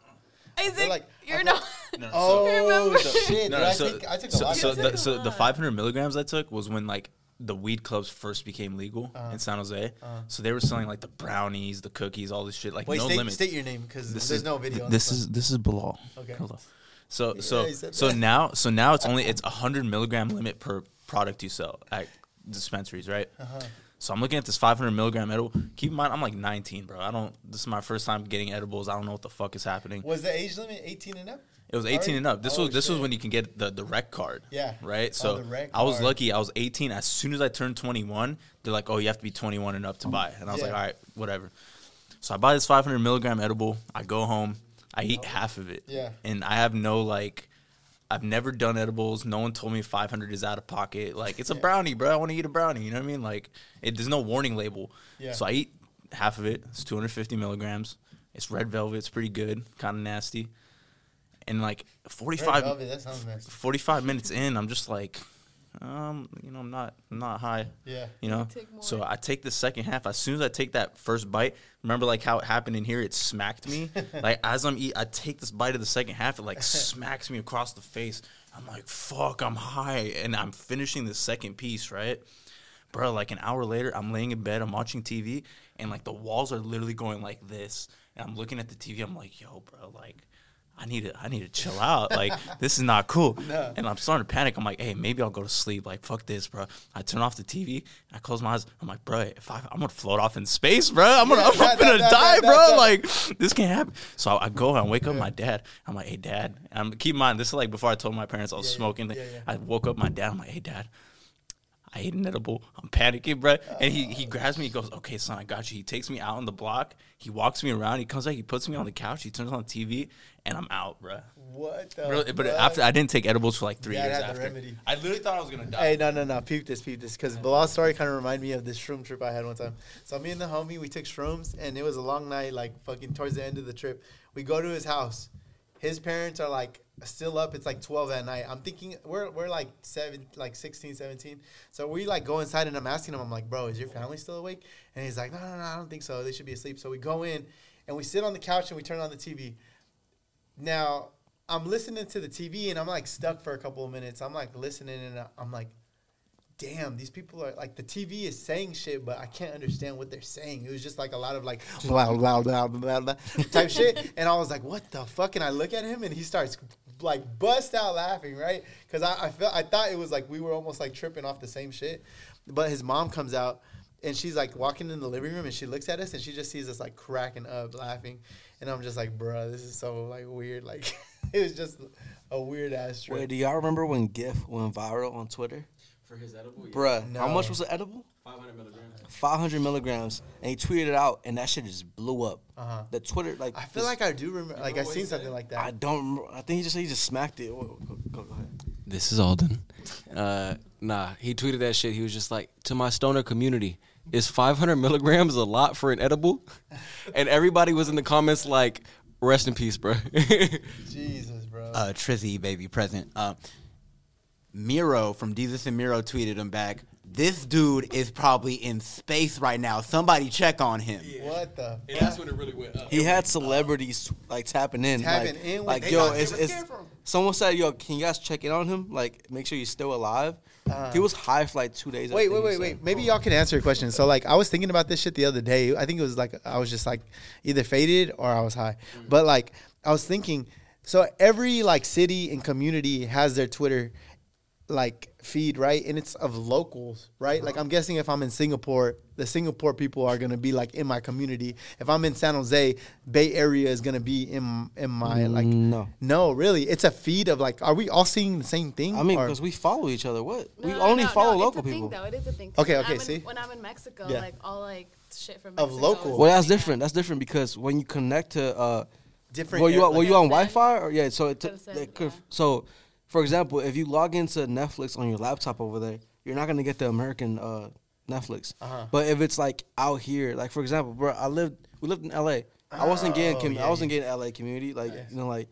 Isaac, like- you're feel not. No, no, Oh Remember? shit! No, dude, no, I, so, think, I took a lot. so of the, took a so the 500 milligrams I took was when like the weed clubs first became legal Uh-huh. in San Jose. Uh-huh. So they were selling like the brownies, the cookies, all this shit, like Wait, no state, limit. state your name because there's is no video. on This this is this is Bilal. Okay. Hello. So Yeah, so he so now so now it's only it's a hundred milligram limit per product you sell at dispensaries, right? Uh-huh. So I'm looking at this 500 milligram edible. Keep in mind, I'm like 19, bro. I don't. This is my first time getting edibles. I don't know what the fuck is happening. Was the age limit 18 and up? It was 18 and up. This Oh, was this was when you can get the the rec card. Yeah. Right. Oh, So rec I was card. lucky. I was 18. As soon as I turned 21, they're like, "Oh, you have to be 21 and up to buy." And I was Yeah. like, "All right, whatever." So I buy this 500 milligram edible. I go home. I eat half of it. Yeah. And I have no like. I've never done edibles. No one told me 500 is out of pocket. Like it's a Yeah. brownie, bro. I want to eat a brownie. You know what I mean? Like it, there's no warning label. Yeah. So I eat half of it. It's 250 milligrams. It's red velvet. It's pretty good. Kind of nasty. And like 45, Red Velvet, that sounds nice. 45 minutes in, I'm just like, um, you know, I'm not, I'm not high. Yeah. You know, so I take the second half. As soon as I take that first bite, remember like how it happened in here? It smacked me. like as I'm eat, I take this bite of the second half. It like smacks me across the face. I'm like, fuck, I'm high, and I'm finishing the second piece, right? Bro, like an hour later, I'm laying in bed, I'm watching TV, and like the walls are literally going like this, and I'm looking at the TV. I'm like, yo, bro, like. I need to, I need to chill out. Like this is not cool. No. And I'm starting to panic. I'm like, hey, maybe I'll go to sleep. Like, fuck this, bro. I turn off the TV. I close my eyes. I'm like, bro, if I, I'm gonna float off in space, bro. I'm gonna, I'm gonna die, bro. Like, this can't happen. So I, I go and wake up my dad. I'm like, hey, dad. I'm keep in mind this is like before I told my parents I was Yeah, smoking. yeah. I woke up my dad. I'm like, hey, dad. I ate an edible. I'm panicking, bro. And he, he grabs me. He goes, "Okay, son, I got you." He takes me out on the block. He walks me around. He comes back. He puts me on the couch. He turns on the TV, and I'm out, bro. What the? Really, but fuck? after I didn't take edibles for like three Dad years after. I literally thought I was gonna die. Hey, no, no, no. Peep this, peep this. Because Bilal's story kind of reminded me of this shroom trip I had one time. So me and the homie, we took shrooms, and it was a long night, like fucking towards the end of the trip. We go to his house. His parents are like still up. It's like 12 at night. I'm thinking we're we're like seven, like 16, 17. So we like go inside, and I'm asking him, I'm like, bro, is your family still awake? And he's like, no, no, no, I don't think so. They should be asleep. So we go in, and we sit on the couch, and we turn on the TV. Now I'm listening to the TV and I'm like stuck for a couple of minutes. I'm like listening and I'm like, damn, these people are like the TV is saying shit, but I can't understand what they're saying. It was just like a lot of like blah blah blah blah blah type shit, and I was like, what the fuck? And I look at him and he starts like bust out laughing, right? Because I I felt I thought it was like we were almost like tripping off the same shit, but his mom comes out. And she's like walking in the living room and she looks at us and she just sees us like cracking up laughing. And I'm just like, bruh, this is so like weird. Like it was just a weird ass trip. Wait, do y'all remember when GIF went viral on Twitter? For his edible, yeah. Bruh, how much was the edible? 500 milligrams. 500 milligrams. And he tweeted it out, and that shit just blew up. Uh-huh. The Twitter, like, I feel just- like I do remember. Like I what seen something said? like I don't remember. I think he just said he just smacked it. Whoa, Go, go, go ahead. This is Alden. Uh, nah, he tweeted that shit. He was just like, to my stoner community, is 500 milligrams a lot for an edible? And everybody was in the comments like, rest in peace, bro. Jesus, bro. uh, Trizzy baby present. Uh, Miro from Jesus and Miro tweeted him back. This dude is probably in space right now. Somebody check on him. what the? and that's when it really went up. He had celebrities like tapping in, Tapping like, in with- like yo, it's, it's care from him. someone said, yo, can you guys check in on him? Like, make sure he's still alive. Uh, he was high for like two days. I Wait, wait, wait, wait. Maybe y'all can answer a question. So, like, I was thinking about this shit the other day. I think it was like I was just like either faded or I was high. But like, I was thinking, so every like city and community has their Twitter, like feed, right? And it's of locals, right? Like I'm guessing if I'm in Singapore, the Singapore people are gonna be like in my community. If I'm in San Jose, Bay Area is gonna be in in my like. no. No, really, it's a feed of like. Are we all seeing the same thing? I mean, because we follow each other. What? we No, only no, follow no, local it's a people. Thing, though. It is a thing. 'Cause Okay, okay, I'm in- see? when I'm in Mexico, Yeah. like all like shit from Of Mexico locals. is Well, that's different. in. That's different because when you connect to uh, different. were you air- were like- you on Wi-Fi or yeah? So it, Gotta it could yeah. so, for example, if you log into Netflix on your laptop over there, you're not gonna get the American uh, Netflix. Uh-huh. But if it's like out here, like for example, bro, I lived we lived in L.A. I wasn't getting Oh, com- yeah, I wasn't yeah. getting L.A. community like Yes. you know like.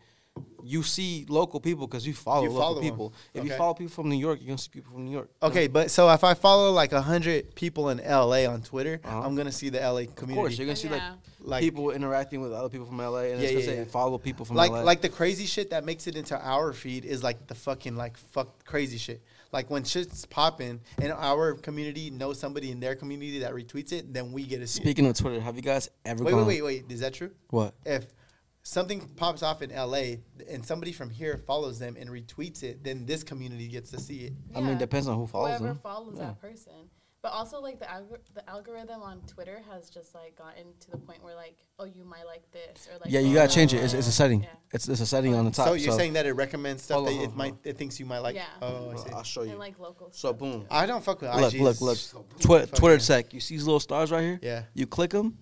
You see local people because you follow You local follow 'em. people. If you follow people from New York, you're gonna see people from New York. Okay, but so if I follow like hundred people in LA on Twitter, Uh-huh. I'm gonna see the LA community. Of course, you're gonna see like, Yeah. like people interacting with other people from LA, and Yeah, it's gonna yeah, say yeah. follow people from like LA. like the crazy shit that makes it into our feed is like the fucking like fuck crazy shit. Like when shit's popping and our community knows somebody in their community that retweets it, then we get to see. Speaking of Twitter, have you guys ever. Wait, gone? wait, wait, wait. Is that true? What? If something pops off in LA and somebody from here follows them and retweets it, then this community gets to see it. I mean, Yeah. depends on who follows Whoever them. follows Yeah. that person. But also, like the algor- the algorithm on Twitter has just like gotten to the point where like, oh, you might like this or like. Yeah, you oh, gotta change it. It's, it's a setting. Yeah. It's, it's a setting on the top. so you're saying that it recommends stuff that on, it might it thinks you might like. Yeah. Oh, I see. I'll show you. And like local. So stuff, boom. too. I don't fuck with Look, IG. look, look. So- Twi- Twitter sec. You see these little stars right here? Yeah. You click them,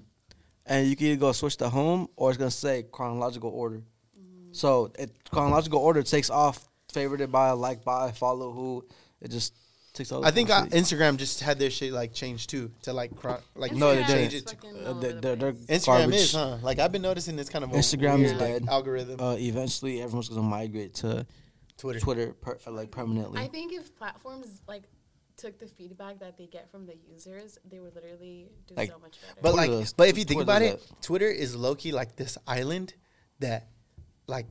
and you can either go switch to home or it's gonna say chronological order. Mm. So it chronological order takes off favorited by, like by, follow who. It just takes all. I think the uh. Instagram just had their shit like changed too to like cro- like No, they Instagram change it. To, fucking Uh, they're- they're- they're. Instagram garbage. is, huh? Like I've been noticing this kind of a Instagram is weird, like, dead. algorithm. Uh, eventually, everyone's gonna migrate to Twitter. Twitter, per, like permanently. I think if platforms like took the feedback that they get from the users, they would literally do Like, so much better. But Twitter like, does- but if you think Twitter about does it, Twitter is low key like this island that, like,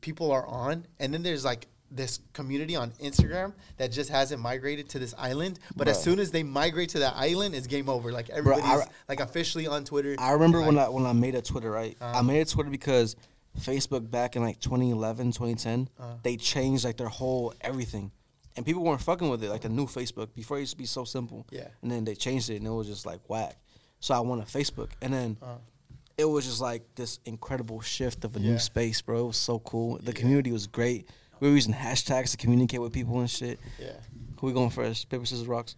people are on, and then there's like this community on Instagram that just hasn't migrated to this island. But as Bruh. soon as they migrate to that island, it's game over. Like everybody's I- like officially on Twitter. I remember when I when I made a Twitter, right? I Uh-huh. made a Twitter because Facebook back in like 2011, 2010, Uh-huh. they changed like their whole everything. And people weren't fucking with it, like the new Facebook. Before it used to be so simple. Yeah. And then they changed it and it was just like whack. So I went wanted Facebook. And then Uh-huh. it was just like this incredible shift of a Yeah. new space, bro. It was so cool. The community was great. We were using hashtags to communicate with people and shit. yeah. Who we going first? Paper, scissors, rocks?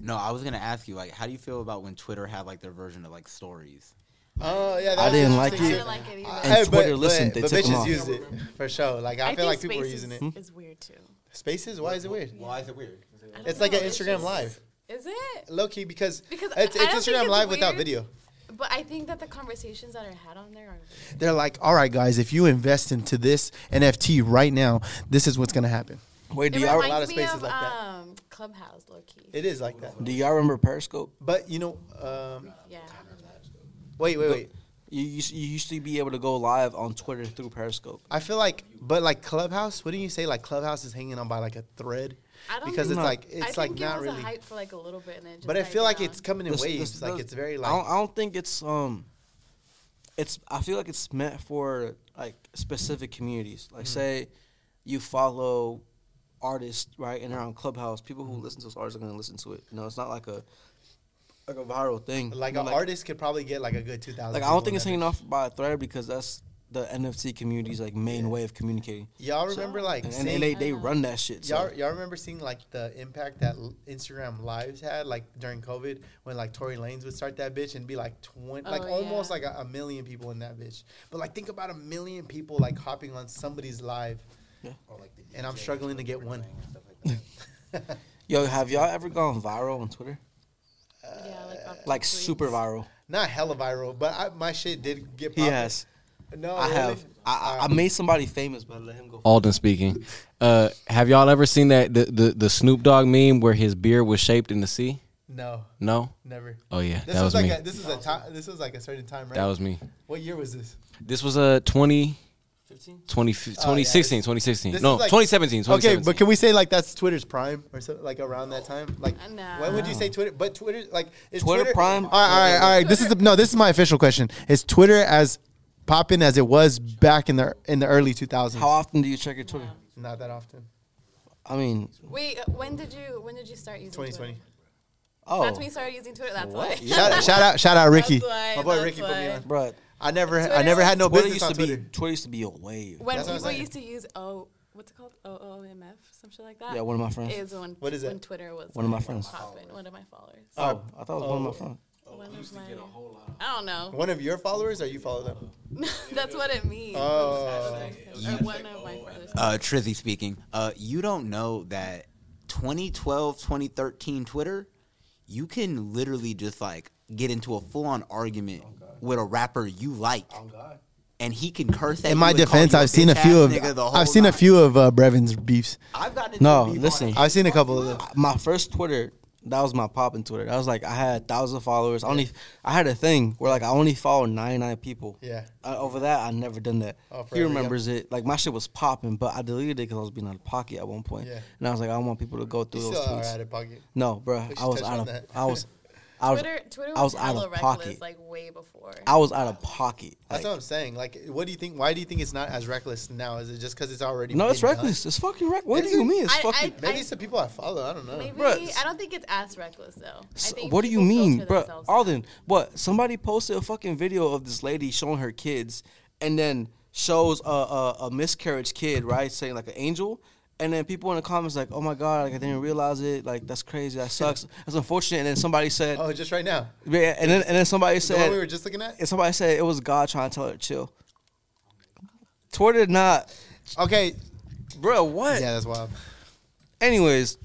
No, I was gonna ask you like, how do you feel about when Twitter had like their version of like stories? Oh yeah, I didn't like I it. didn't like it either. And Hey, Twitter but, listened, but, they but took 'em bitches off. used it for sure. Like I, I, feel like people were using Spaces it. is weird too. Spaces? Why is it weird? Why is it weird? It's like an Instagram Live, Is it? low key, because Because it's, I- I it's Instagram it's Live without video. But I think that the conversations that are had on there are. weird. They're like, all right, guys, if you invest into this NFT right now, this is what's gonna happen. Wait, do It y'all, a lot of spaces of like that. um, Clubhouse, low key. It is like that. do y'all remember Periscope? But you know, um, Yeah. Wait, wait, wait. You used, you used to be able to go live on Twitter through Periscope. I feel like, but like Clubhouse, wouldn't you say like Clubhouse is hanging on by like a thread? I don't Because think it's No. like I it's like think not it was really. a hype for like a little bit and then just But I feel like down. it's coming in This- waves. this- like this- it's very I like. don't, I don't think it's um, it's I feel like it's meant for like specific communities. Mm-hmm. Like say, you follow artists right, and they're on Clubhouse. People Mm-hmm. who listen to those artists are gonna listen to it. You know, it's not like a like a viral thing. Like You an know, artist could probably get like a good two thousand. Like I don't think it's hanging off by a thread because that's the NFT community's like main way of communicating. Y'all remember like And, seeing, and they, they run that shit. So. y'all y'all remember seeing like the impact that Instagram lives had like during COVID when like Tory Lanez would start that bitch and be like twenty oh, like Oh, almost like a, a million people in that bitch. But like think about a million people like hopping on somebody's live. Or like the And I'm struggling to get one. like. Yo, have y'all ever gone viral on Twitter? Yeah, like, Like super viral. Not hella viral, but I, my shit did get. He poppin'. has. No, I really? have. I, I, I made somebody famous, but I let him go. Alden speaking. Uh, have y'all ever seen that the, the the Snoop Dogg meme where his beard was shaped in the sea? No, No. never. Oh yeah, This that was, was, like me. a, this was a time. This was like a certain time, right? that was me. what year was this? This was a 20, 15? 20 2016, 2016. This No, is like- 2017, Okay, 2017. but can we say like that's Twitter's prime or something like around that time? Like Uh, no. when would you say Twitter? But Twitter like is Twitter Twitter prime? All right, all right, all right. This is the, no. This is my official question. Is Twitter as popping as it was back in the in the early 2000s? How often do you check your Twitter? Not that often. I mean, Wait, uh, when did you when did you start using 2020. Twitter? oh, That's when you started using Twitter. That's why. Shout, shout out, shout out, Ricky. That's why, My boy that's Ricky put me why. on. bro. I never, I Twitter never had no Twitter business used on to Twitter. be Twitter used to be a wave. When That's what I'm people saying. used to use oh, what's it called? OOMF, some shit like that. Yeah, one of my friends. Is when What is it? when Twitter was One of my like, friends. popping. One of my followers. Oh, I thought it was one of my friends. one of my. I don't know. One of your followers, or you follow them? That's what it means. Oh. Or one of my followers. Uh, Trizzy speaking. Uh, you don't know that 2012, 2013 Twitter, you can literally just like get into a full on argument with a rapper you like, Oh God. and he can curse at In you my and call defense, you a I've seen a bitch few ass of, nigga the whole I've seen a night. few of uh, Brevin's beefs. I've gotten into No, beef on listen. it. I've seen a couple of them. My first Twitter, that was my popping Twitter. That was like I had a thousand followers. I only, I had a thing where like I only followed ninety nine people. Yeah. Uh, over that, I never done that. Oh, he forever, yeah. remembers it. Like my shit was popping, but I deleted it because I was being out of pocket at one point. Yeah. And I was like, I don't want people to go You through those still are tweets. out of pocket. No, bro, should I was touch out of. that. I was, I was, Twitter, Twitter I was, was out of hella pocket. reckless, like way before. I was out of pocket. That's Like, what I'm saying. Like, what do you think? Why do you think it's not as reckless now? Is it just because it's already? no, it's been done? reckless. It's fucking reckless. What Is do you mean? It's I- I- fucking. Maybe it's the people I follow. I don't know. Maybe Bruh, I don't think it's as reckless though. I So, think what do you mean, filter bro? Alden, what? Somebody posted a fucking video of this lady showing her kids, and then shows a, a, a miscarriage kid, right, saying like an angel, and then people in the comments like, "Oh my god, like I didn't realize it. Like that's crazy. That sucks. That's unfortunate." And then somebody said, Oh, just right now. yeah, and then and then somebody The one said, we were just looking at. and somebody said it was God trying to tell her to chill. Twitter did not, Okay. bro. What? Yeah, that's wild. Anyways,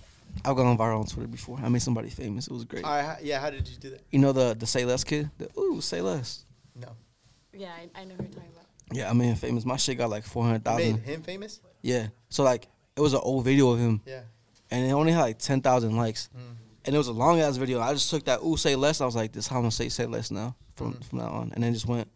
I've gone viral on Twitter before. I made somebody famous. It was great. All right. how- Yeah. How did you do that? You know the the say less kid. The, Ooh, say less. No. Yeah, I, I know who you're talking about. Yeah, I made him famous. My shit got like four hundred thousand. Made him famous. Yeah. So like it was an old video of him Yeah. and it only had like ten thousand likes. Mm. And it was a long ass video. I just took that ooh say less and I was like, this how I'm gonna say say less now from Mm. from now on. And then just went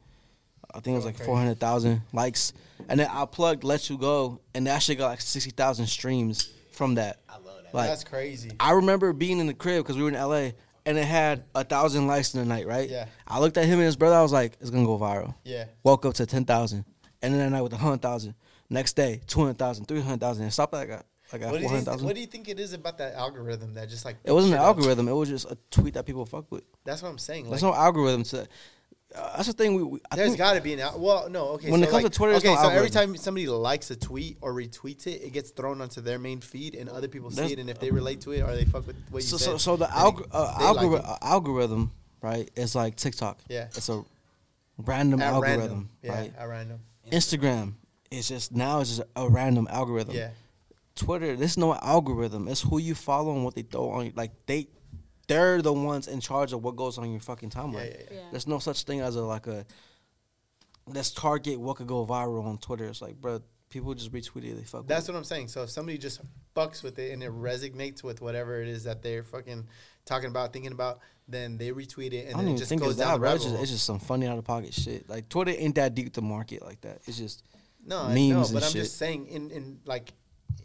I think it was like four hundred thousand likes. And then I plugged Let You Go and that shit got like sixty thousand streams from that. I love that. Like that's crazy. I remember being in the crib because we were in LA and it had a thousand likes in the night, right? Yeah. I looked at him and his brother, I was like, it's gonna go viral. Yeah. Woke up to 10,000. And then that night with 100,000. Next day, 200,000, 300,000. And stopped at like, like at What do, you think, 400,000. what do you think it is about that algorithm that just like? It wasn't an up? algorithm. It was just a tweet that people fuck with. That's what I'm saying. There's Like, no algorithm to. Uh, that's the thing. We, we I there's got to be an al- well, no, okay. When so it comes like, to Twitter, okay, no so every time somebody likes a tweet or retweets it, it gets thrown onto their main feed, and other people see it, and if they relate to it or they fuck with what you so, said, so, so the alg- uh, like uh, algorithm, right, is like TikTok. Yeah. It's a random at algorithm, random, yeah, right? at random, Instagram is just now it's just a random algorithm. yeah. Twitter, there's no algorithm. It's who you follow and what they throw on you. Like they, they're the ones in charge of what goes on your fucking timeline. Yeah, yeah. There's no such thing as a like a. Let's target what could go viral on Twitter. It's like, bro, people just retweet it. They fuck. That's what I'm saying. So if somebody just fucks with it and it resonates with whatever it is that they're fucking talking about, thinking about, then they retweet it it. I and don't then it even just think goes it's down that, bro. It's just, it's just some funny out of pocket shit. Like Twitter ain't that deep to market like that. It's just No, I memes know, and but I'm shit. just saying in in like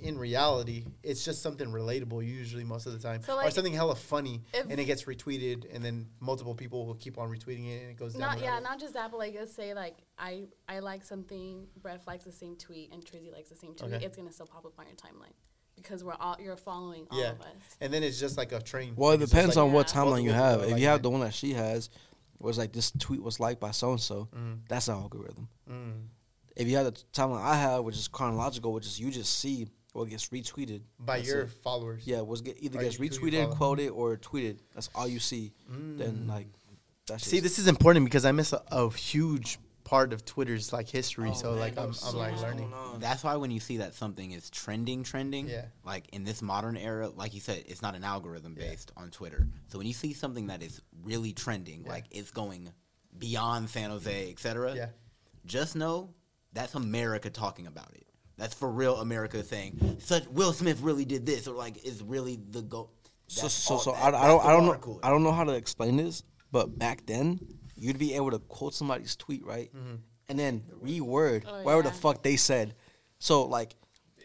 in reality, it's just something relatable usually most of the time, So, or something hella funny, and it gets retweeted, and then multiple people will keep on retweeting it, and it goes down. Not the yeah, not just that, but like let's say like I I like something, Brett likes the same tweet, and Trizzy likes the same tweet. Okay. It's gonna still pop up on your timeline because we're all you're following all Yeah. of us. and then it's just like a train. well, it It's depends like- on what timeline you have. If like you have it. the one that she has, where it's like this tweet was liked by so and so, Mm, that's an algorithm. mm. If you have the timeline I have, which is chronological, which is you just see what gets retweeted by your it. followers. Yeah, was get either Or gets you- who you retweeted, quoted, or tweeted. That's all you see. Mm. Then like, that's See, this is important because I miss a, a huge part of Twitter's like history. Oh, so man, like I'm, there's I'm like learning. That's why when you see that something is trending, trending, Yeah. like in this modern era, like you said, it's not an algorithm Yeah. based on Twitter. So when you see something that is really trending, Yeah. like it's going beyond San Jose, etc., Yeah. just know that's America talking about it. That's for real America saying such Will Smith really did this, or like is really the go. so so so. that- I, I don't I don't know cooler. I don't know how to explain this, but back then you'd be able to quote somebody's tweet right, Mm-hmm. and then reword Oh, whatever the fuck they said. So like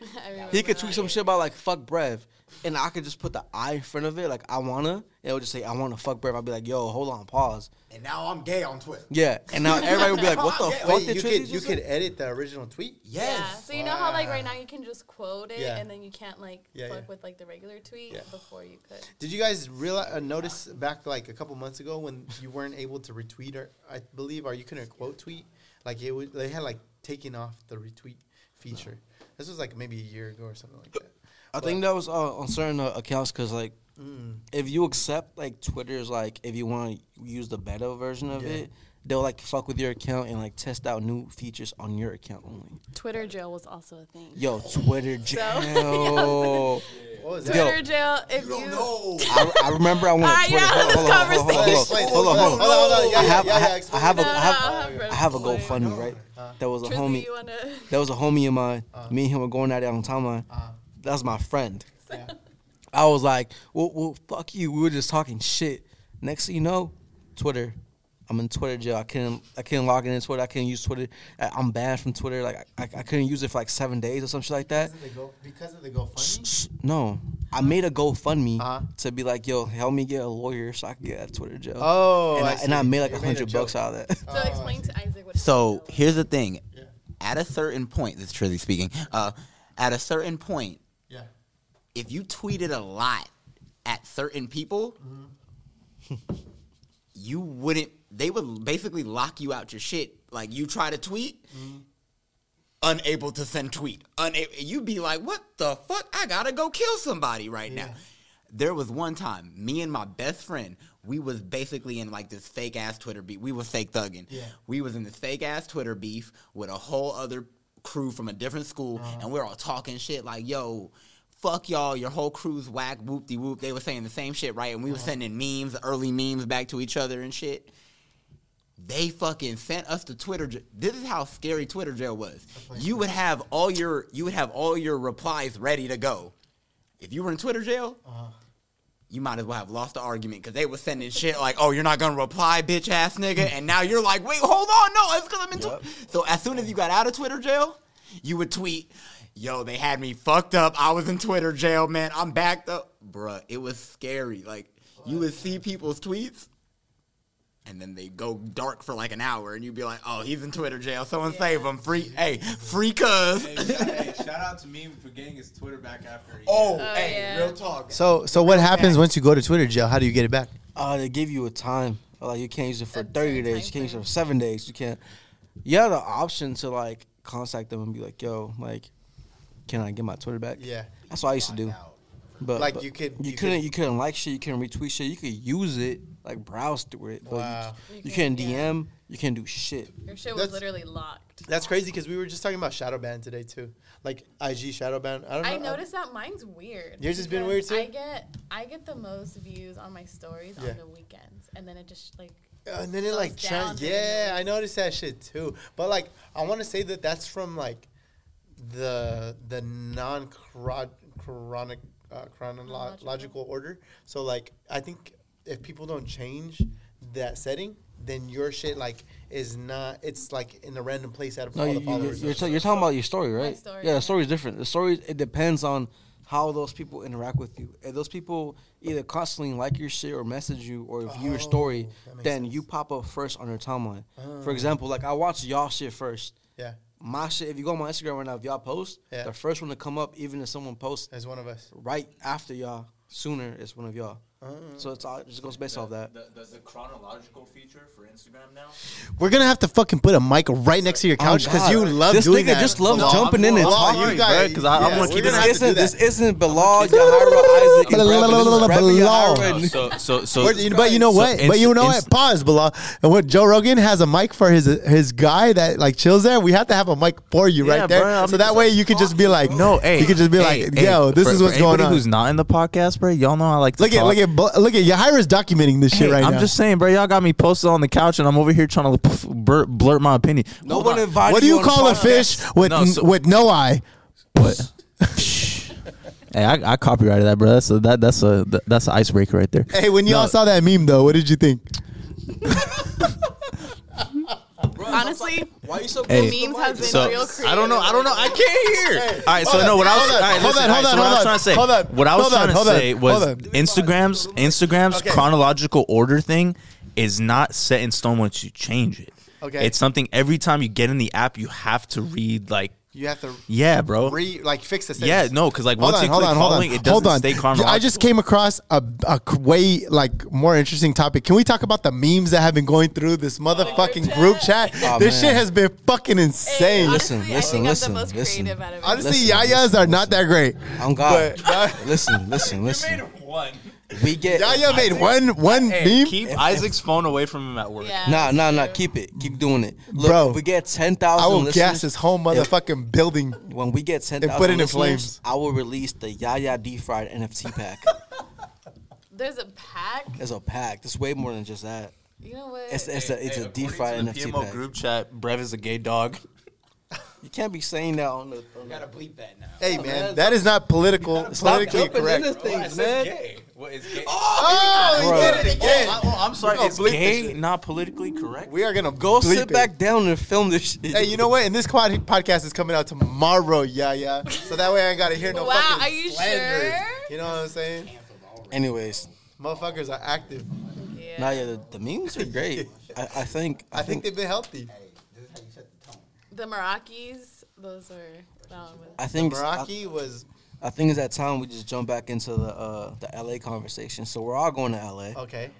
he could tweet some shit about like fuck Brev, and I could just put the I in front of it, like I wanna, and it would just say I wanna fuck Brev. I'd be like, yo, hold on, pause. And now I'm gay on Twitter. Yeah, and now everybody would be like, what the fuck Wait, did you Trizzy could just you say? could edit the original tweet. Yes. Yeah. So you know how like right now you can just quote it Yeah. and then you can't like Yeah, fuck yeah. with like the regular tweet Yeah. before you could. Did you guys realize uh, notice back like a couple months ago when you weren't able to retweet or I believe or you couldn't quote tweet like it was they had like taken off the retweet feature. This was like maybe a year ago or something like that. I think that was uh, on certain uh, accounts because like Mm. if you accept like Twitter's like if you want to use the beta version of Yeah. it, they'll like fuck with your account and like test out new features on your account only. Twitter jail was also a thing. Yo, Twitter So- jail. What was that? Twitter jail. If you, No. I, I remember I went. Alright, Twitter. yeah, hold, this on, hold, on, hold, on, hold, on, hold on, I have, yeah, I yeah, have, I have, a, No, I have, I'll I have a GoFundMe, right? There was a Trizzy, homie. you wanna? There was a homie of mine. Uh. Me and him were going at it on timeline. Uh, That was my friend. yeah. I was like, well, well, fuck you. We were just talking shit. Next thing you know, Twitter. I'm in Twitter jail. I couldn't. I couldn't log in Twitter. I couldn't use Twitter. I, I'm banned from Twitter. Like I, I couldn't use it for like seven days or some shit like that. Because of the go because of the GoFundMe. No, I made a GoFundMe Uh-huh. to be like, yo, help me get a lawyer so I can get out of Twitter jail. Oh, and I, and I made like You a made hundred bucks out of that. So explain to Isaac what. So here's the thing. Yeah. At a certain point, this is Trizzy speaking. Uh, at a certain point, Yeah. If you tweeted a lot at certain people, you wouldn't. They would basically lock you out your shit. Like you try to tweet, unable to send tweet. Unable. You'd be like, "What the fuck? I gotta go kill somebody right now." There was one time, me and my best friend, we was basically in like this fake ass Twitter beef. We was fake thugging. Yeah. We was in this fake ass Twitter beef with a whole other crew from a different school, uh-huh. and we're all talking shit like, "Yo." Fuck y'all, your whole crew's whack, whoop de whoop. They were saying the same shit, right? And we were uh-huh. sending memes, early memes back to each other and shit. They fucking sent us to Twitter. This is how scary Twitter jail was. You would have all your you would have all your replies ready to go. If you were in Twitter jail, uh-huh. you might as well have lost the argument because they were sending shit like, "Oh, you're not gonna reply, bitch ass nigga," and now you're like, "Wait, hold on, no, it's because I'm in." Twi-" So as soon as you got out of Twitter jail, you would tweet, "Yo, they had me fucked up. I was in Twitter jail, man. I'm backed up, bruh. It was scary. Like you would see people's tweets." And then they go dark for like an hour, and you'd be like, "Oh, he's in Twitter jail. Someone save him. Free, hey, free cuz." Hey, shout, hey, shout out to me for getting his Twitter back after. Oh, Oh, hey, yeah. real talk. So so what happens once you go to Twitter jail? How do you get it back? Uh, they give you a time. Like you can't use it for A thirty days. You can't use it for seven days. You can't. You have the option to like contact them and be like, "Yo, like, can I get my Twitter back?" Yeah. That's what I used to do. But Like, but you could- you, you couldn't could- you couldn't like shit. You couldn't retweet shit. You could use it like browse through it. But Wow. you, You you can- can't yeah. DM. You can't do shit. Your shit was That's- literally locked. That's crazy because we were just talking about shadow ban today too. Like IG shadow ban. I don't know. I noticed that mine's weird. Yours has been weird, too? I get I get the most views on my stories Yeah. on the weekends, and then it just like Uh, and then it like down trend. during the Yeah, I noticed that shit too. But like, I want to say that that's from like the the non chronic uh, chronological Chronological. order. So like, I think if people don't change that setting, then your shit like is not. It's like in a random place out of No, all you, the you, followers. you're, ta- you're talking about your story, right? story, yeah, yeah. the story is different. The story it depends on how those people interact with you. If those people either constantly like your shit or message you or view your story, Oh, that makes then sense. you pop up first on their timeline. For Oh. example, like I watch y'all shit first. yeah, My shit. If you go on my Instagram right now, if y'all post, Yeah. the first one to come up, even if someone posts as one of us. right after y'all, sooner is one of y'all. Uh, So it's all, it just goes based off that. The, the, the chronological feature for Instagram now. We're gonna have to fucking put a mic right next to your couch because God. you love This doing nigga that. just loves Bilal. jumping in and Bilal, talking, you guys, bruh, 'cause I- I wanna keep gonna This have to do isn't, this isn't Bilal, Yahira, Isaac, Bilal. Brevin. This is Brevin, Yahira, and- So so so. But, you- know what? but you know what? Pause, Bilal. And what Joe Rogan has a mic for his his guy that like chills there. We have to have a mic for you right there, so that way you can just be like, No, hey, you can just be like, yo, this is what's going anybody on. Who's not in the podcast, bro? Y'all know I like to look at look at Bl- look at Yahira's documenting this shit Hey, right I'm now. just saying, bro. Y'all got me posted on the couch, and I'm over here trying to pff, blurt, blurt my opinion. No one invited what do you on the call a fish with No, so- with no eye? What? hey, I, I copyrighted that, bro. That's a that that's a that, that's an icebreaker right there. Hey, when y'all No. saw that meme though, what did you think? honestly, Why are you so the Hey, memes have been so real creative. I don't know. I don't know. I can't hear. all right. So hold no. on, What I was. hold on, all right, hold listen, on, all right, hold so on, what I was hold trying on, to say. hold on, What I was hold on, trying to hold on, say was hold on. Instagram's Instagram's Okay. chronological order thing is not set in stone once you change it. Okay. It's something every time you get in the app, you have to read like. You have to Yeah, bro. re like fix the yeah, no, because like Hold once on, you hold click on, hold following, on. it doesn't hold on. stay chronological. I just came across a way like more interesting topic. Can we talk about the memes that have been going through this motherfucking group chat? Oh, this man. shit has been fucking insane. Listen, Honestly, listen, I think listen, I'm the most listen. creative out of Honestly, Listen, yayas listen, are not that great. I'm God. But uh, listen, listen, listen. one. We get Yaya made one one meme. Keep Isaac's phone away from him at work. Yeah, Nah, nah, nah. Keep it. Keep doing it. Look, Bro, if we get ten I thousand will gas this whole motherfucking building. when we get ten and put it in listeners, flames. I will release the Yaya deep fried NFT pack. There's a pack. It's a pack. It's way more than just that. You know what? It's it's a it's a deep fried According to NFT PMO pack. group chat, Brev is a gay dog. You can't be saying that on the. On the bleep that now. Hey Oh, man, man, that is not political. Stop politically jumping correct. into things, man. What is gay? Oh, oh he Bro. did it oh, again. Oh, oh I'm sorry. We're It's gonna this gay, not politically correct. We are gonna Go bleep sit it. back down and film this shit. Hey, you know what? And this quad podcast is coming out tomorrow, yeah, yeah. So that way I ain't gotta hear no wow, fucking are you slanders. sure? You know what I'm saying? Anyways, Motherfuckers are active. Yeah. nah, yeah, the, the memes are great. I, I think. I think they've been healthy. The Meraki's, those are. That one was. I think. I, Meraki was I think it's that time we just jump back into the uh, the LA conversation. So we're all going to LA. okay.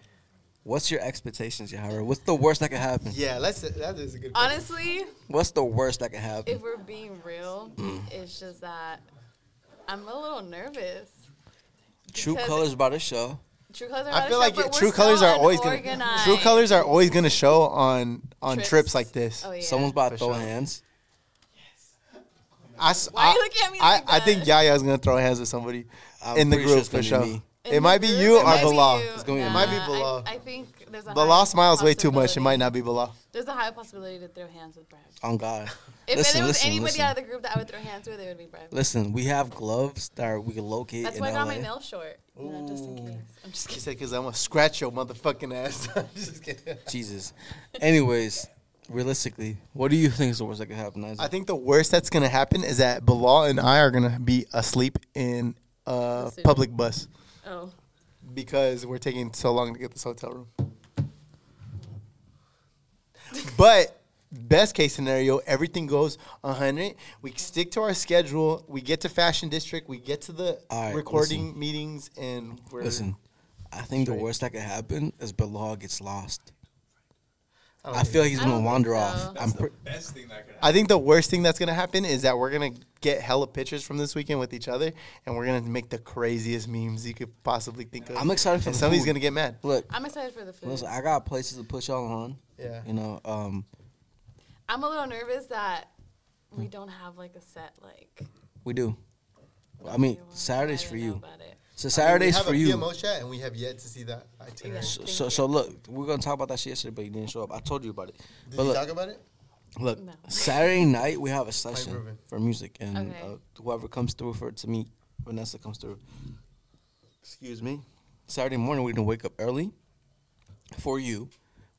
What's your expectations, Yahira? What's the worst that could happen? Yeah, let's. That is a good. question. Honestly, What's the worst that could happen? if we're being real, it's just that I'm a little nervous. True colors about to show. True colors are I not feel a like show, it- true colors are always gonna. True colors are always gonna show on on trips, Trips. like this. Oh, yeah. Someone's about to For throw sure. hands. I, s- Why are you I- looking at me I, like I think that? Yaya's gonna throw hands with somebody I'm in the pretty sure group for sure. me. It might be you or might Bilal. you. It's gonna be yeah. It might be I- Bilal. I, think there's a Bilal high smiles way too much. It possibility- might not be Bilal. There's a high possibility to throw hands with Brad. On God. If Listen, there was listen, anybody listen. out of the group that I would throw hands with, it would be Brad. Listen, we have gloves that are, we can locate That's in why I got LA. my nails short. You know, just in case. I'm just She kidding. said, "Because I'm gonna scratch your motherfucking ass." Just kidding. Jesus. Anyways, realistically, what do you think is the worst that could happen? Isaac? I think the worst that's gonna happen is that Bilal and I are gonna be asleep in a The public bus Oh. because we're taking so long to get this hotel room. But best case scenario, everything goes 100. We stick to our schedule. We get to Fashion District. We get to the All right, recording meetings, and we're Listen, I think the worst that could happen is Bilal gets lost. I I feel like he's gonna wander think off. so. I'm pre- Best thing that could I think the worst thing that's gonna happen is that we're gonna get hella pictures from this weekend with each other, and we're gonna make the craziest memes you could possibly think of. I'm excited for and the somebody's food. gonna get mad. look. I'm excited for the food. Listen, I got places to push y'all on. Yeah. You know, um, I'm a little nervous that we don't have like a set like. we do. I mean, Saturday's know for you. About it. So Saturday's for you. chat, and we have yet to see that itinerary. Yeah. So, so, so look, we're gonna talk about that shit yesterday, but you didn't show up. I told you about it. but you look, talk about it? look, No. Saturday night we have a session for music, and Okay. uh, whoever comes through for to meet Vanessa comes through. Excuse me. Saturday morning we're gonna wake up early for you.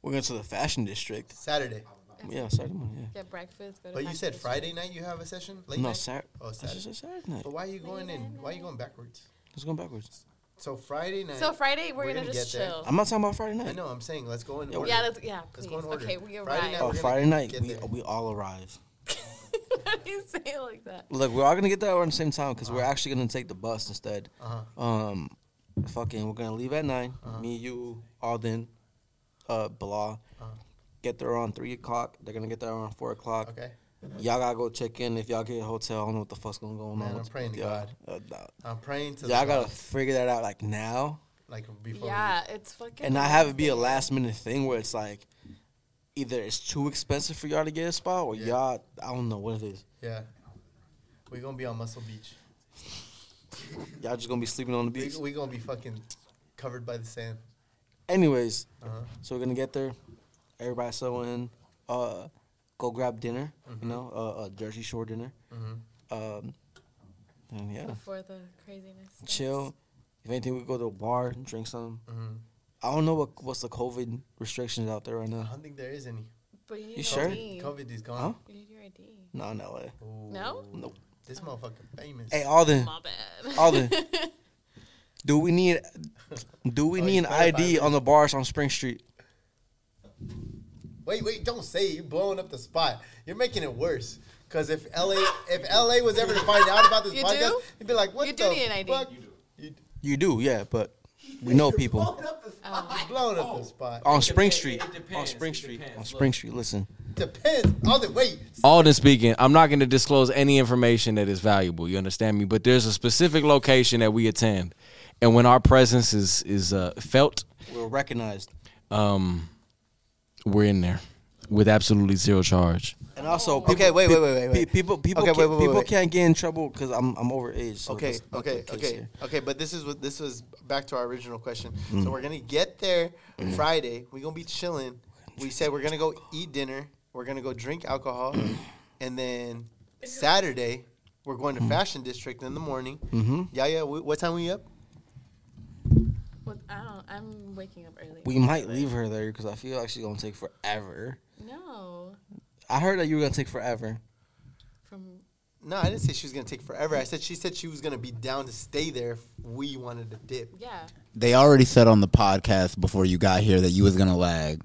We're going to the fashion district. Saturday. Yeah, Saturday morning. Yeah. Get breakfast. Go to But you said District. Friday night you have a session? Late no, night? Saturday. Oh, Saturday. said Saturday night. But why are you going in? Why are you going backwards? Let's go backwards. So Friday night. So Friday we're, We're gonna, gonna just get there. chill. I'm not talking about Friday night. I know. I'm saying let's go in Yeah, order. Yeah, let's yeah, Let's go in order. Okay, we Friday arrive. night, Oh, we're gonna Friday night we we all arrive. Why do you say it like that? Look, we're all gonna get there around the same time because we're actually gonna take the bus instead. Uh-huh. Um, fucking, we're gonna leave at 9 Uh-huh. Me, you, Alden, uh, Bilal. Uh-huh. Get there around three o'clock. They're gonna get there around four o'clock. Okay. Y'all gotta go check in. If y'all get a hotel, I don't know what the fuck's gonna go on. Man, I'm praying to y'all. God. Uh, nah. I'm praying to the y'all gotta gods, figure that out like now, like before. Yeah, it's fucking. and not have it be a last minute thing where it's like either it's too expensive for y'all to get a spot, or Yeah. y'all I don't know what it is. Yeah. We're gonna be on Muscle Beach. Y'all just gonna be sleeping on the We beach. we gonna be fucking covered by the sand. Anyways, Uh-huh. so we're gonna get there. Everybody settle in. Uh, go grab dinner. Mm-hmm. You know, uh, a Jersey Shore dinner. Um, and yeah, before the craziness. starts. chill. If anything, we go to a bar and drink some. Mm-hmm. I don't know what what's the COVID restrictions out there right now. I don't think there is any. But you, You sure? ID. COVID is Huh? gone. You need your ID. No, no way. No? Nope. This motherfucker famous. Hey, Alden. My bad. Alden. Do we need do we Oh, need an ID on the bars on Spring Street? Wait, wait, don't say it. You're blowing up the spot. You're making it worse. Cause if LA if LA was ever to find out about this You podcast, do? he'd be like, "What You the do need an ID. fuck?" You do. You do, yeah, but we know people Oh. Blowing up the spot. on Spring It Street. depends, On it Spring Street. depends. On Look. Spring Street. Listen, Depends. All the wait. Alden speaking, I'm not going to disclose any information that is valuable. You understand me? But there's a specific location that we attend, and when our presence is is uh, felt, we're recognized. um, we're in there with absolutely zero charge. And also, Okay, people- wait, wait, wait, wait, wait. People, people, Okay, can't, wait, wait, people wait. can't get in trouble because I'm, I'm overage. So Okay, okay, okay, here. okay. But this is what this was back to our original question. Mm. So we're gonna get there Friday. We're gonna be chilling. We said we're gonna go eat dinner. We're gonna go drink alcohol, and then Saturday we're going to Mm. Fashion District in the morning. Mm-hmm. Yeah, yeah. wh- What time are we up? What, I don't. I'm waking up early. We might leave her there because I feel like she's gonna take forever. no. I heard that you were gonna take forever. From No, I didn't say she was gonna take forever. I said she said she was gonna be down to stay there if we wanted to dip. yeah. They already said on the podcast before you got here that you was gonna lag.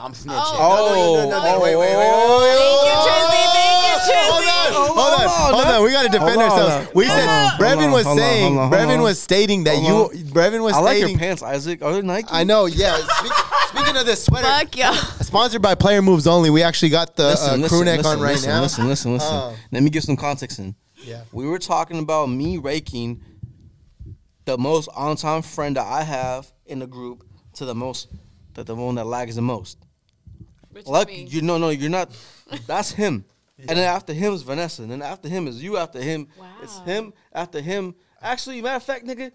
I'm snitching. Oh, no, no, no, no, wait, wait, wait, Hold on, hold on, hold on. We gotta defend ourselves. We said Brevin was saying, Brevin was stating that you, Brevin was. I like your pants, Isaac. Are they Nike? I know. Yeah. Speaking of this sweater, Fuck yeah. sponsored by Player Moves Only. We actually got the listen, uh, crew neck on right listen, now. Listen, listen, listen. Uh, Let me give some context in. Yeah. We were talking about me raking the most on time friend that I have in the group to the most that the one that lags the most. Which Like you, no, no, you're not. That's him. And then after him is Vanessa. And then after him is you. After him, it's him. After him, actually, matter of fact, nigga,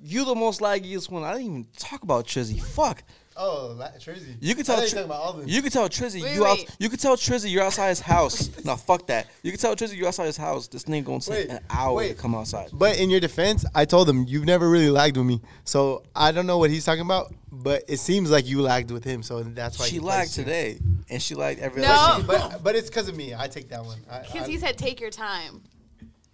you the most laggiest one. I didn't even talk about Trizzy. Fuck. Oh, La- Trizzy. You can tell. thought you Tri- about you can tell Trizzy. Wait, you out, wait. You can tell Trizzy you're outside his house. no, fuck that. You can tell Trizzy you're outside his house. This nigga gonna take Wait, an hour wait. to come outside. But in your defense, I told him you've never really lagged with me, so I don't know what he's talking about. But it seems like you lagged with him, so that's why She he lagged today, and she lagged every No. other. She- but but it's because of me. I take that one. Because he said, "Take your time,"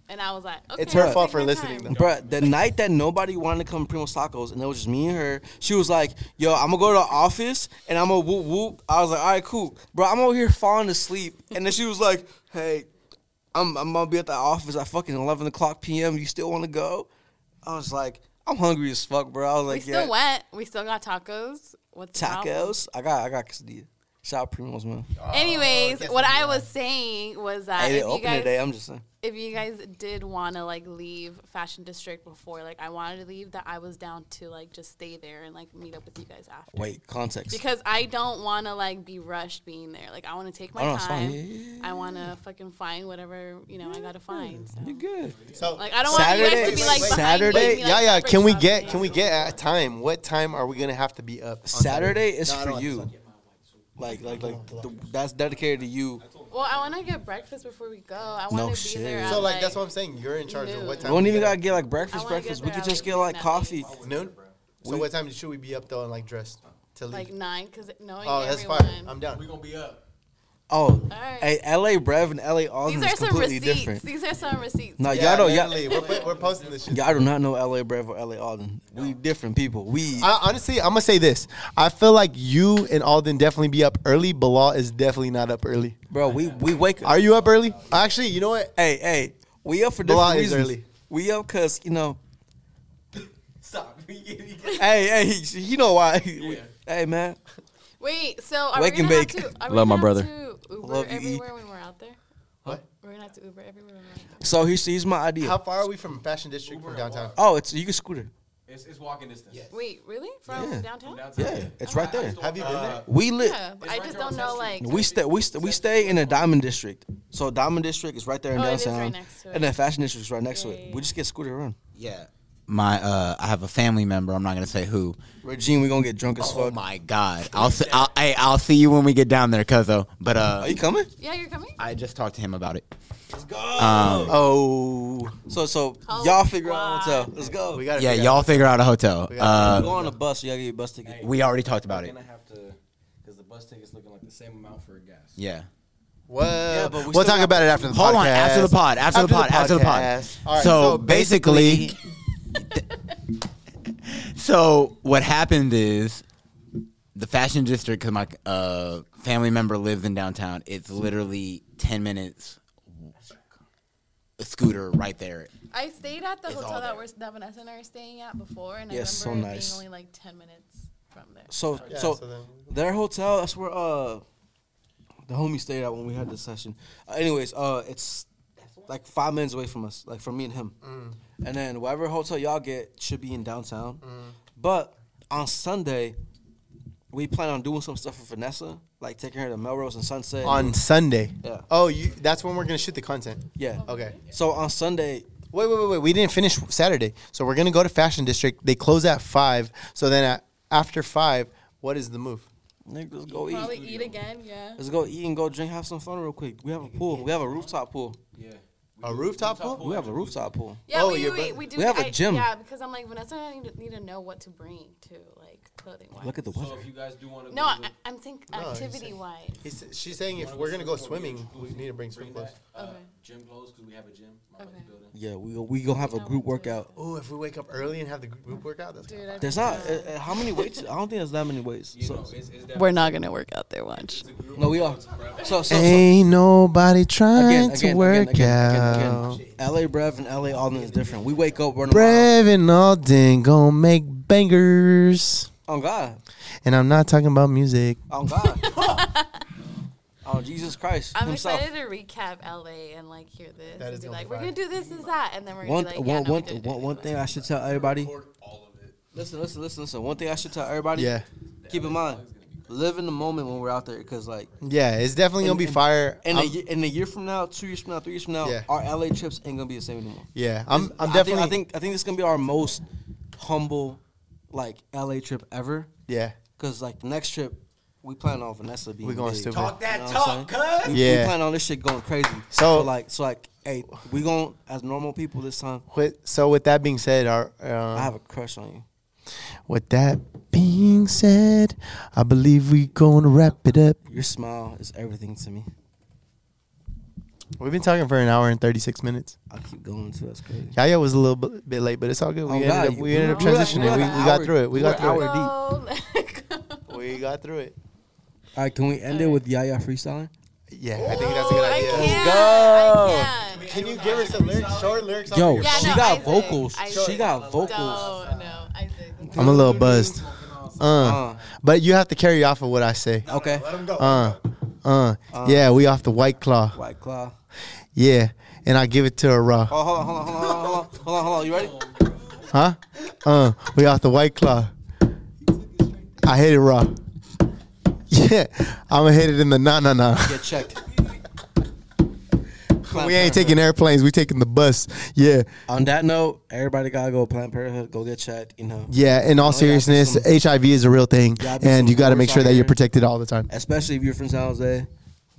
and I was like, "Okay." It's her I'll fault for listening, time. though. Bruh, the night that nobody wanted to come to Primo's Tacos and it was just me and her, she was like, "Yo, I'm gonna go to the office and I'm gonna whoop whoop." I was like, "All right, cool, bro. I'm over here falling asleep," and then she was like, "Hey, I'm I'm gonna be at the office at fucking 11 o'clock p.m. You still want to go?" I was like, "I'm hungry as fuck, bro." I was like, We like, still "Yeah, went. We still got tacos. What's tacos. I got I got quesadilla. Shout out Primo's man. Oh, Anyways, guess what I was saying was that Hey, if you guys, today. I'm just saying. if you guys did want to like leave Fashion District before, like I wanted to leave, that I was down to like just stay there and like meet up with you guys after. Wait, context. Because I don't want to like be rushed being there. Like I want to take my Oh, no, time. Yeah, yeah, yeah. I want to fucking find whatever you know I gotta find. So. You good? so Like I don't want you guys to be like Saturday- me, and like, yeah, yeah. Can we get can we get a time? What time are we gonna have to be up? on Saturday is No, for don't- you. Like, like, like, the, that's dedicated to you. Well, I want to get breakfast before we go. I No want to be shit. there. So like like that's what I'm saying. You're in charge of what time. We don't even gotta get like breakfast, breakfast. We could just like, get like coffee. noon. So what time should we be up though and like dressed to leave? like nine, because knowing oh, that's everyone. fine. I'm down. We gonna be up. Oh, right. hey, LA Brev and LA Alden These is are some completely receipts. different. These are some receipts. No, Yeah, y'all don't. Y'all, literally, we're, we're posting this shit. y'all do not know LA Brev or LA Alden. We different people. We I, honestly, I'm gonna say this. I feel like you and Alden definitely be up early. Bilal is definitely not up early. bro, we we wake up. Are you up early? Actually, you know what? Hey, hey, we up for Bilal different is reasons. early. We up because you know. Stop. Hey, hey, you know why? We- hey, man. Wait, so are Wake we and gonna bake. have to? Are we Love my brother. Have to Uber Love you, E. everywhere when we're out there. What? We're gonna have to Uber everywhere we're out there. So here's here's my idea. How far are we from Fashion District from downtown? Oh, it's you can scooter. It's, it's walking distance. Wait, really? From Yeah. downtown? Downtown. Yeah, it's right there. Have you been there? We live. Yeah, but I right just there on don't know 10th like. We stay we st- we stay in the Diamond District. So Diamond District is right there in Oh, it is downtown, right next to it. and then Fashion District is right next Yeah, to it. yeah, We just get scooter around. Yeah. My uh, I have a family member. I'm not gonna say who. Regine, we gonna get drunk as Oh fuck. my god. I'll see. I'll, hey, I'll see you when we get down there, cuzzo. But uh, Are you coming? Yeah, you're coming. I just talked to him about it. Let's go. Um, Oh, so so Hope y'all figure out squad. hotel. Let's go. we got yeah, y'all figure out a hotel. We Go Uh, on a bus. You gotta get your bus ticket. we already talked about it. Gonna have to, because the bus tickets looking like the same amount for a gas. Yeah. Well, but we we'll talk about it after the Hold podcast. on, after the pod, after, the pod, after the pod. podcast. All right, so, basically, so what happened is the fashion district, because my uh, family member lives in downtown. It's literally ten minutes, a scooter right there. I stayed at the It's hotel that there. we're that Vanessa and I were staying at before, and Yeah, I so remember it nice. being only like ten minutes from there. So Yeah, so, so then- their hotel that's where uh the homie stayed at when we had this session. Uh, anyways, uh it's like five minutes away from us, like from me and him. Mm. And then whatever hotel y'all get should be in downtown. Mm. But on Sunday, we plan on doing some stuff with Vanessa, like taking her to Melrose and Sunset. on Sunday. Yeah. Oh, you. That's when we're gonna shoot the content. yeah. Okay. So on Sunday, Wait, wait, wait, wait. We didn't finish Saturday, so we're gonna go to Fashion District. They close at five. So then at, after five, what is the move? nigga, let's go eat. Probably eat again, yeah. Let's go eat and go drink, have some fun real quick. We have a pool. We have a rooftop pool. Yeah. A rooftop pool? We have a rooftop pool. Yeah, Oh, we, your we, brother- we do. We have a I- gym. Yeah, because I'm like Vanessa. and I need to, need to know what to bring to like clothing wise. Look at the So weather. if you guys do want to No, I, I'm thinking No, he's activity saying- wise. He's, she's saying if we're gonna go swimming, we need to bring swim bring clothes. uh, Okay. Gym clothes because we have a gym. My Okay. brother's building. Yeah, we go, we gonna have a group workout. Oh, if we wake up early and have the group workout, that's Dude, I There's not uh, uh, how many weights? I don't think there's that many weights. You So, know, it's, it's we're not gonna work out there much. it's a group no, we are. So, so, so Ain't nobody trying again, to work again, again, out. again, again. LA Brev and LA Alden is different. We wake up, we're in a mile. Brev and Alden gonna make bangers. Oh God, And I'm not talking about music. oh God, oh Jesus Christ I'm Himself. excited to recap LA and like hear this That and is be gonna like, be we're gonna do this, this, that, and then we're One, gonna be like, yeah, one, no, we one, didn't one, do one it. thing I should tell everybody. all of it. Listen, listen, listen, listen. One thing I should tell everybody. Yeah. Keep in mind, live in the moment when we're out there, because like Yeah, it's definitely gonna be And- fire. in a, I'm- ye- in a year from now, two years from now, three years from now, Yeah. our LA trips ain't gonna be the same anymore. yeah, I'm, I'm I definitely. Think, I think I think this is gonna be our most humble, like LA trip ever. yeah, Cause like the next trip, we plan on Vanessa being. We going big. stupid. Talk that You know talk, cuz. We, we plan on this shit going crazy. So- So, like so like hey, we going as normal people this time. with, so with that being said, our I um, have a crush on you. with that being said, I believe we gonna wrap it up. Your smile is everything to me. We've been talking for an hour and thirty six minutes. I keep going too. That's crazy. Yaya was a little bit, bit late, but it's all good. We Oh, ended God, up, we ended up we we were transitioning. like We, an we got hour- through it. We we got through an it. hour Oh, let go. We got through it. All right, can we end it with Yaya freestyling? Yeah, I think that's a good I idea. can't. go. I can't. Can you give her some lyrics, short lyrics? Yo, Yeah, she no, got Isaac, vocals. Isaac. She got vocals. No, no, Isaac. I'm a little buzzed. Uh, Uh, but you have to carry off of what I say. okay. Uh, uh, yeah, we off the white claw. White Claw. Yeah, and I give it to her raw. Oh, hold on, hold on, hold on, hold on, hold on, hold on, hold on. You ready? Huh? Uh, we off the white claw. I hit it raw. Yeah, I'm gonna hit it in the na na na. Get checked. We ain't taking airplanes. We taking the bus. Yeah, On that note, everybody gotta go Planned Parenthood. Go get checked. You know, yeah. In all Oh, yeah, seriousness, some- HIV is a real thing, Gotta be and some you got to force make sure out that you're here. protected all the time. especially if you're from San Jose,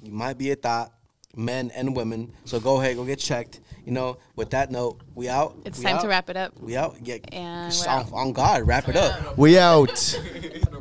you might be a thought, men and women. So go ahead, go get checked. You know. With that note, we out. It's We time out. to wrap it up. We out. Yeah. And Just we're on, out. on God, wrap it up. We out.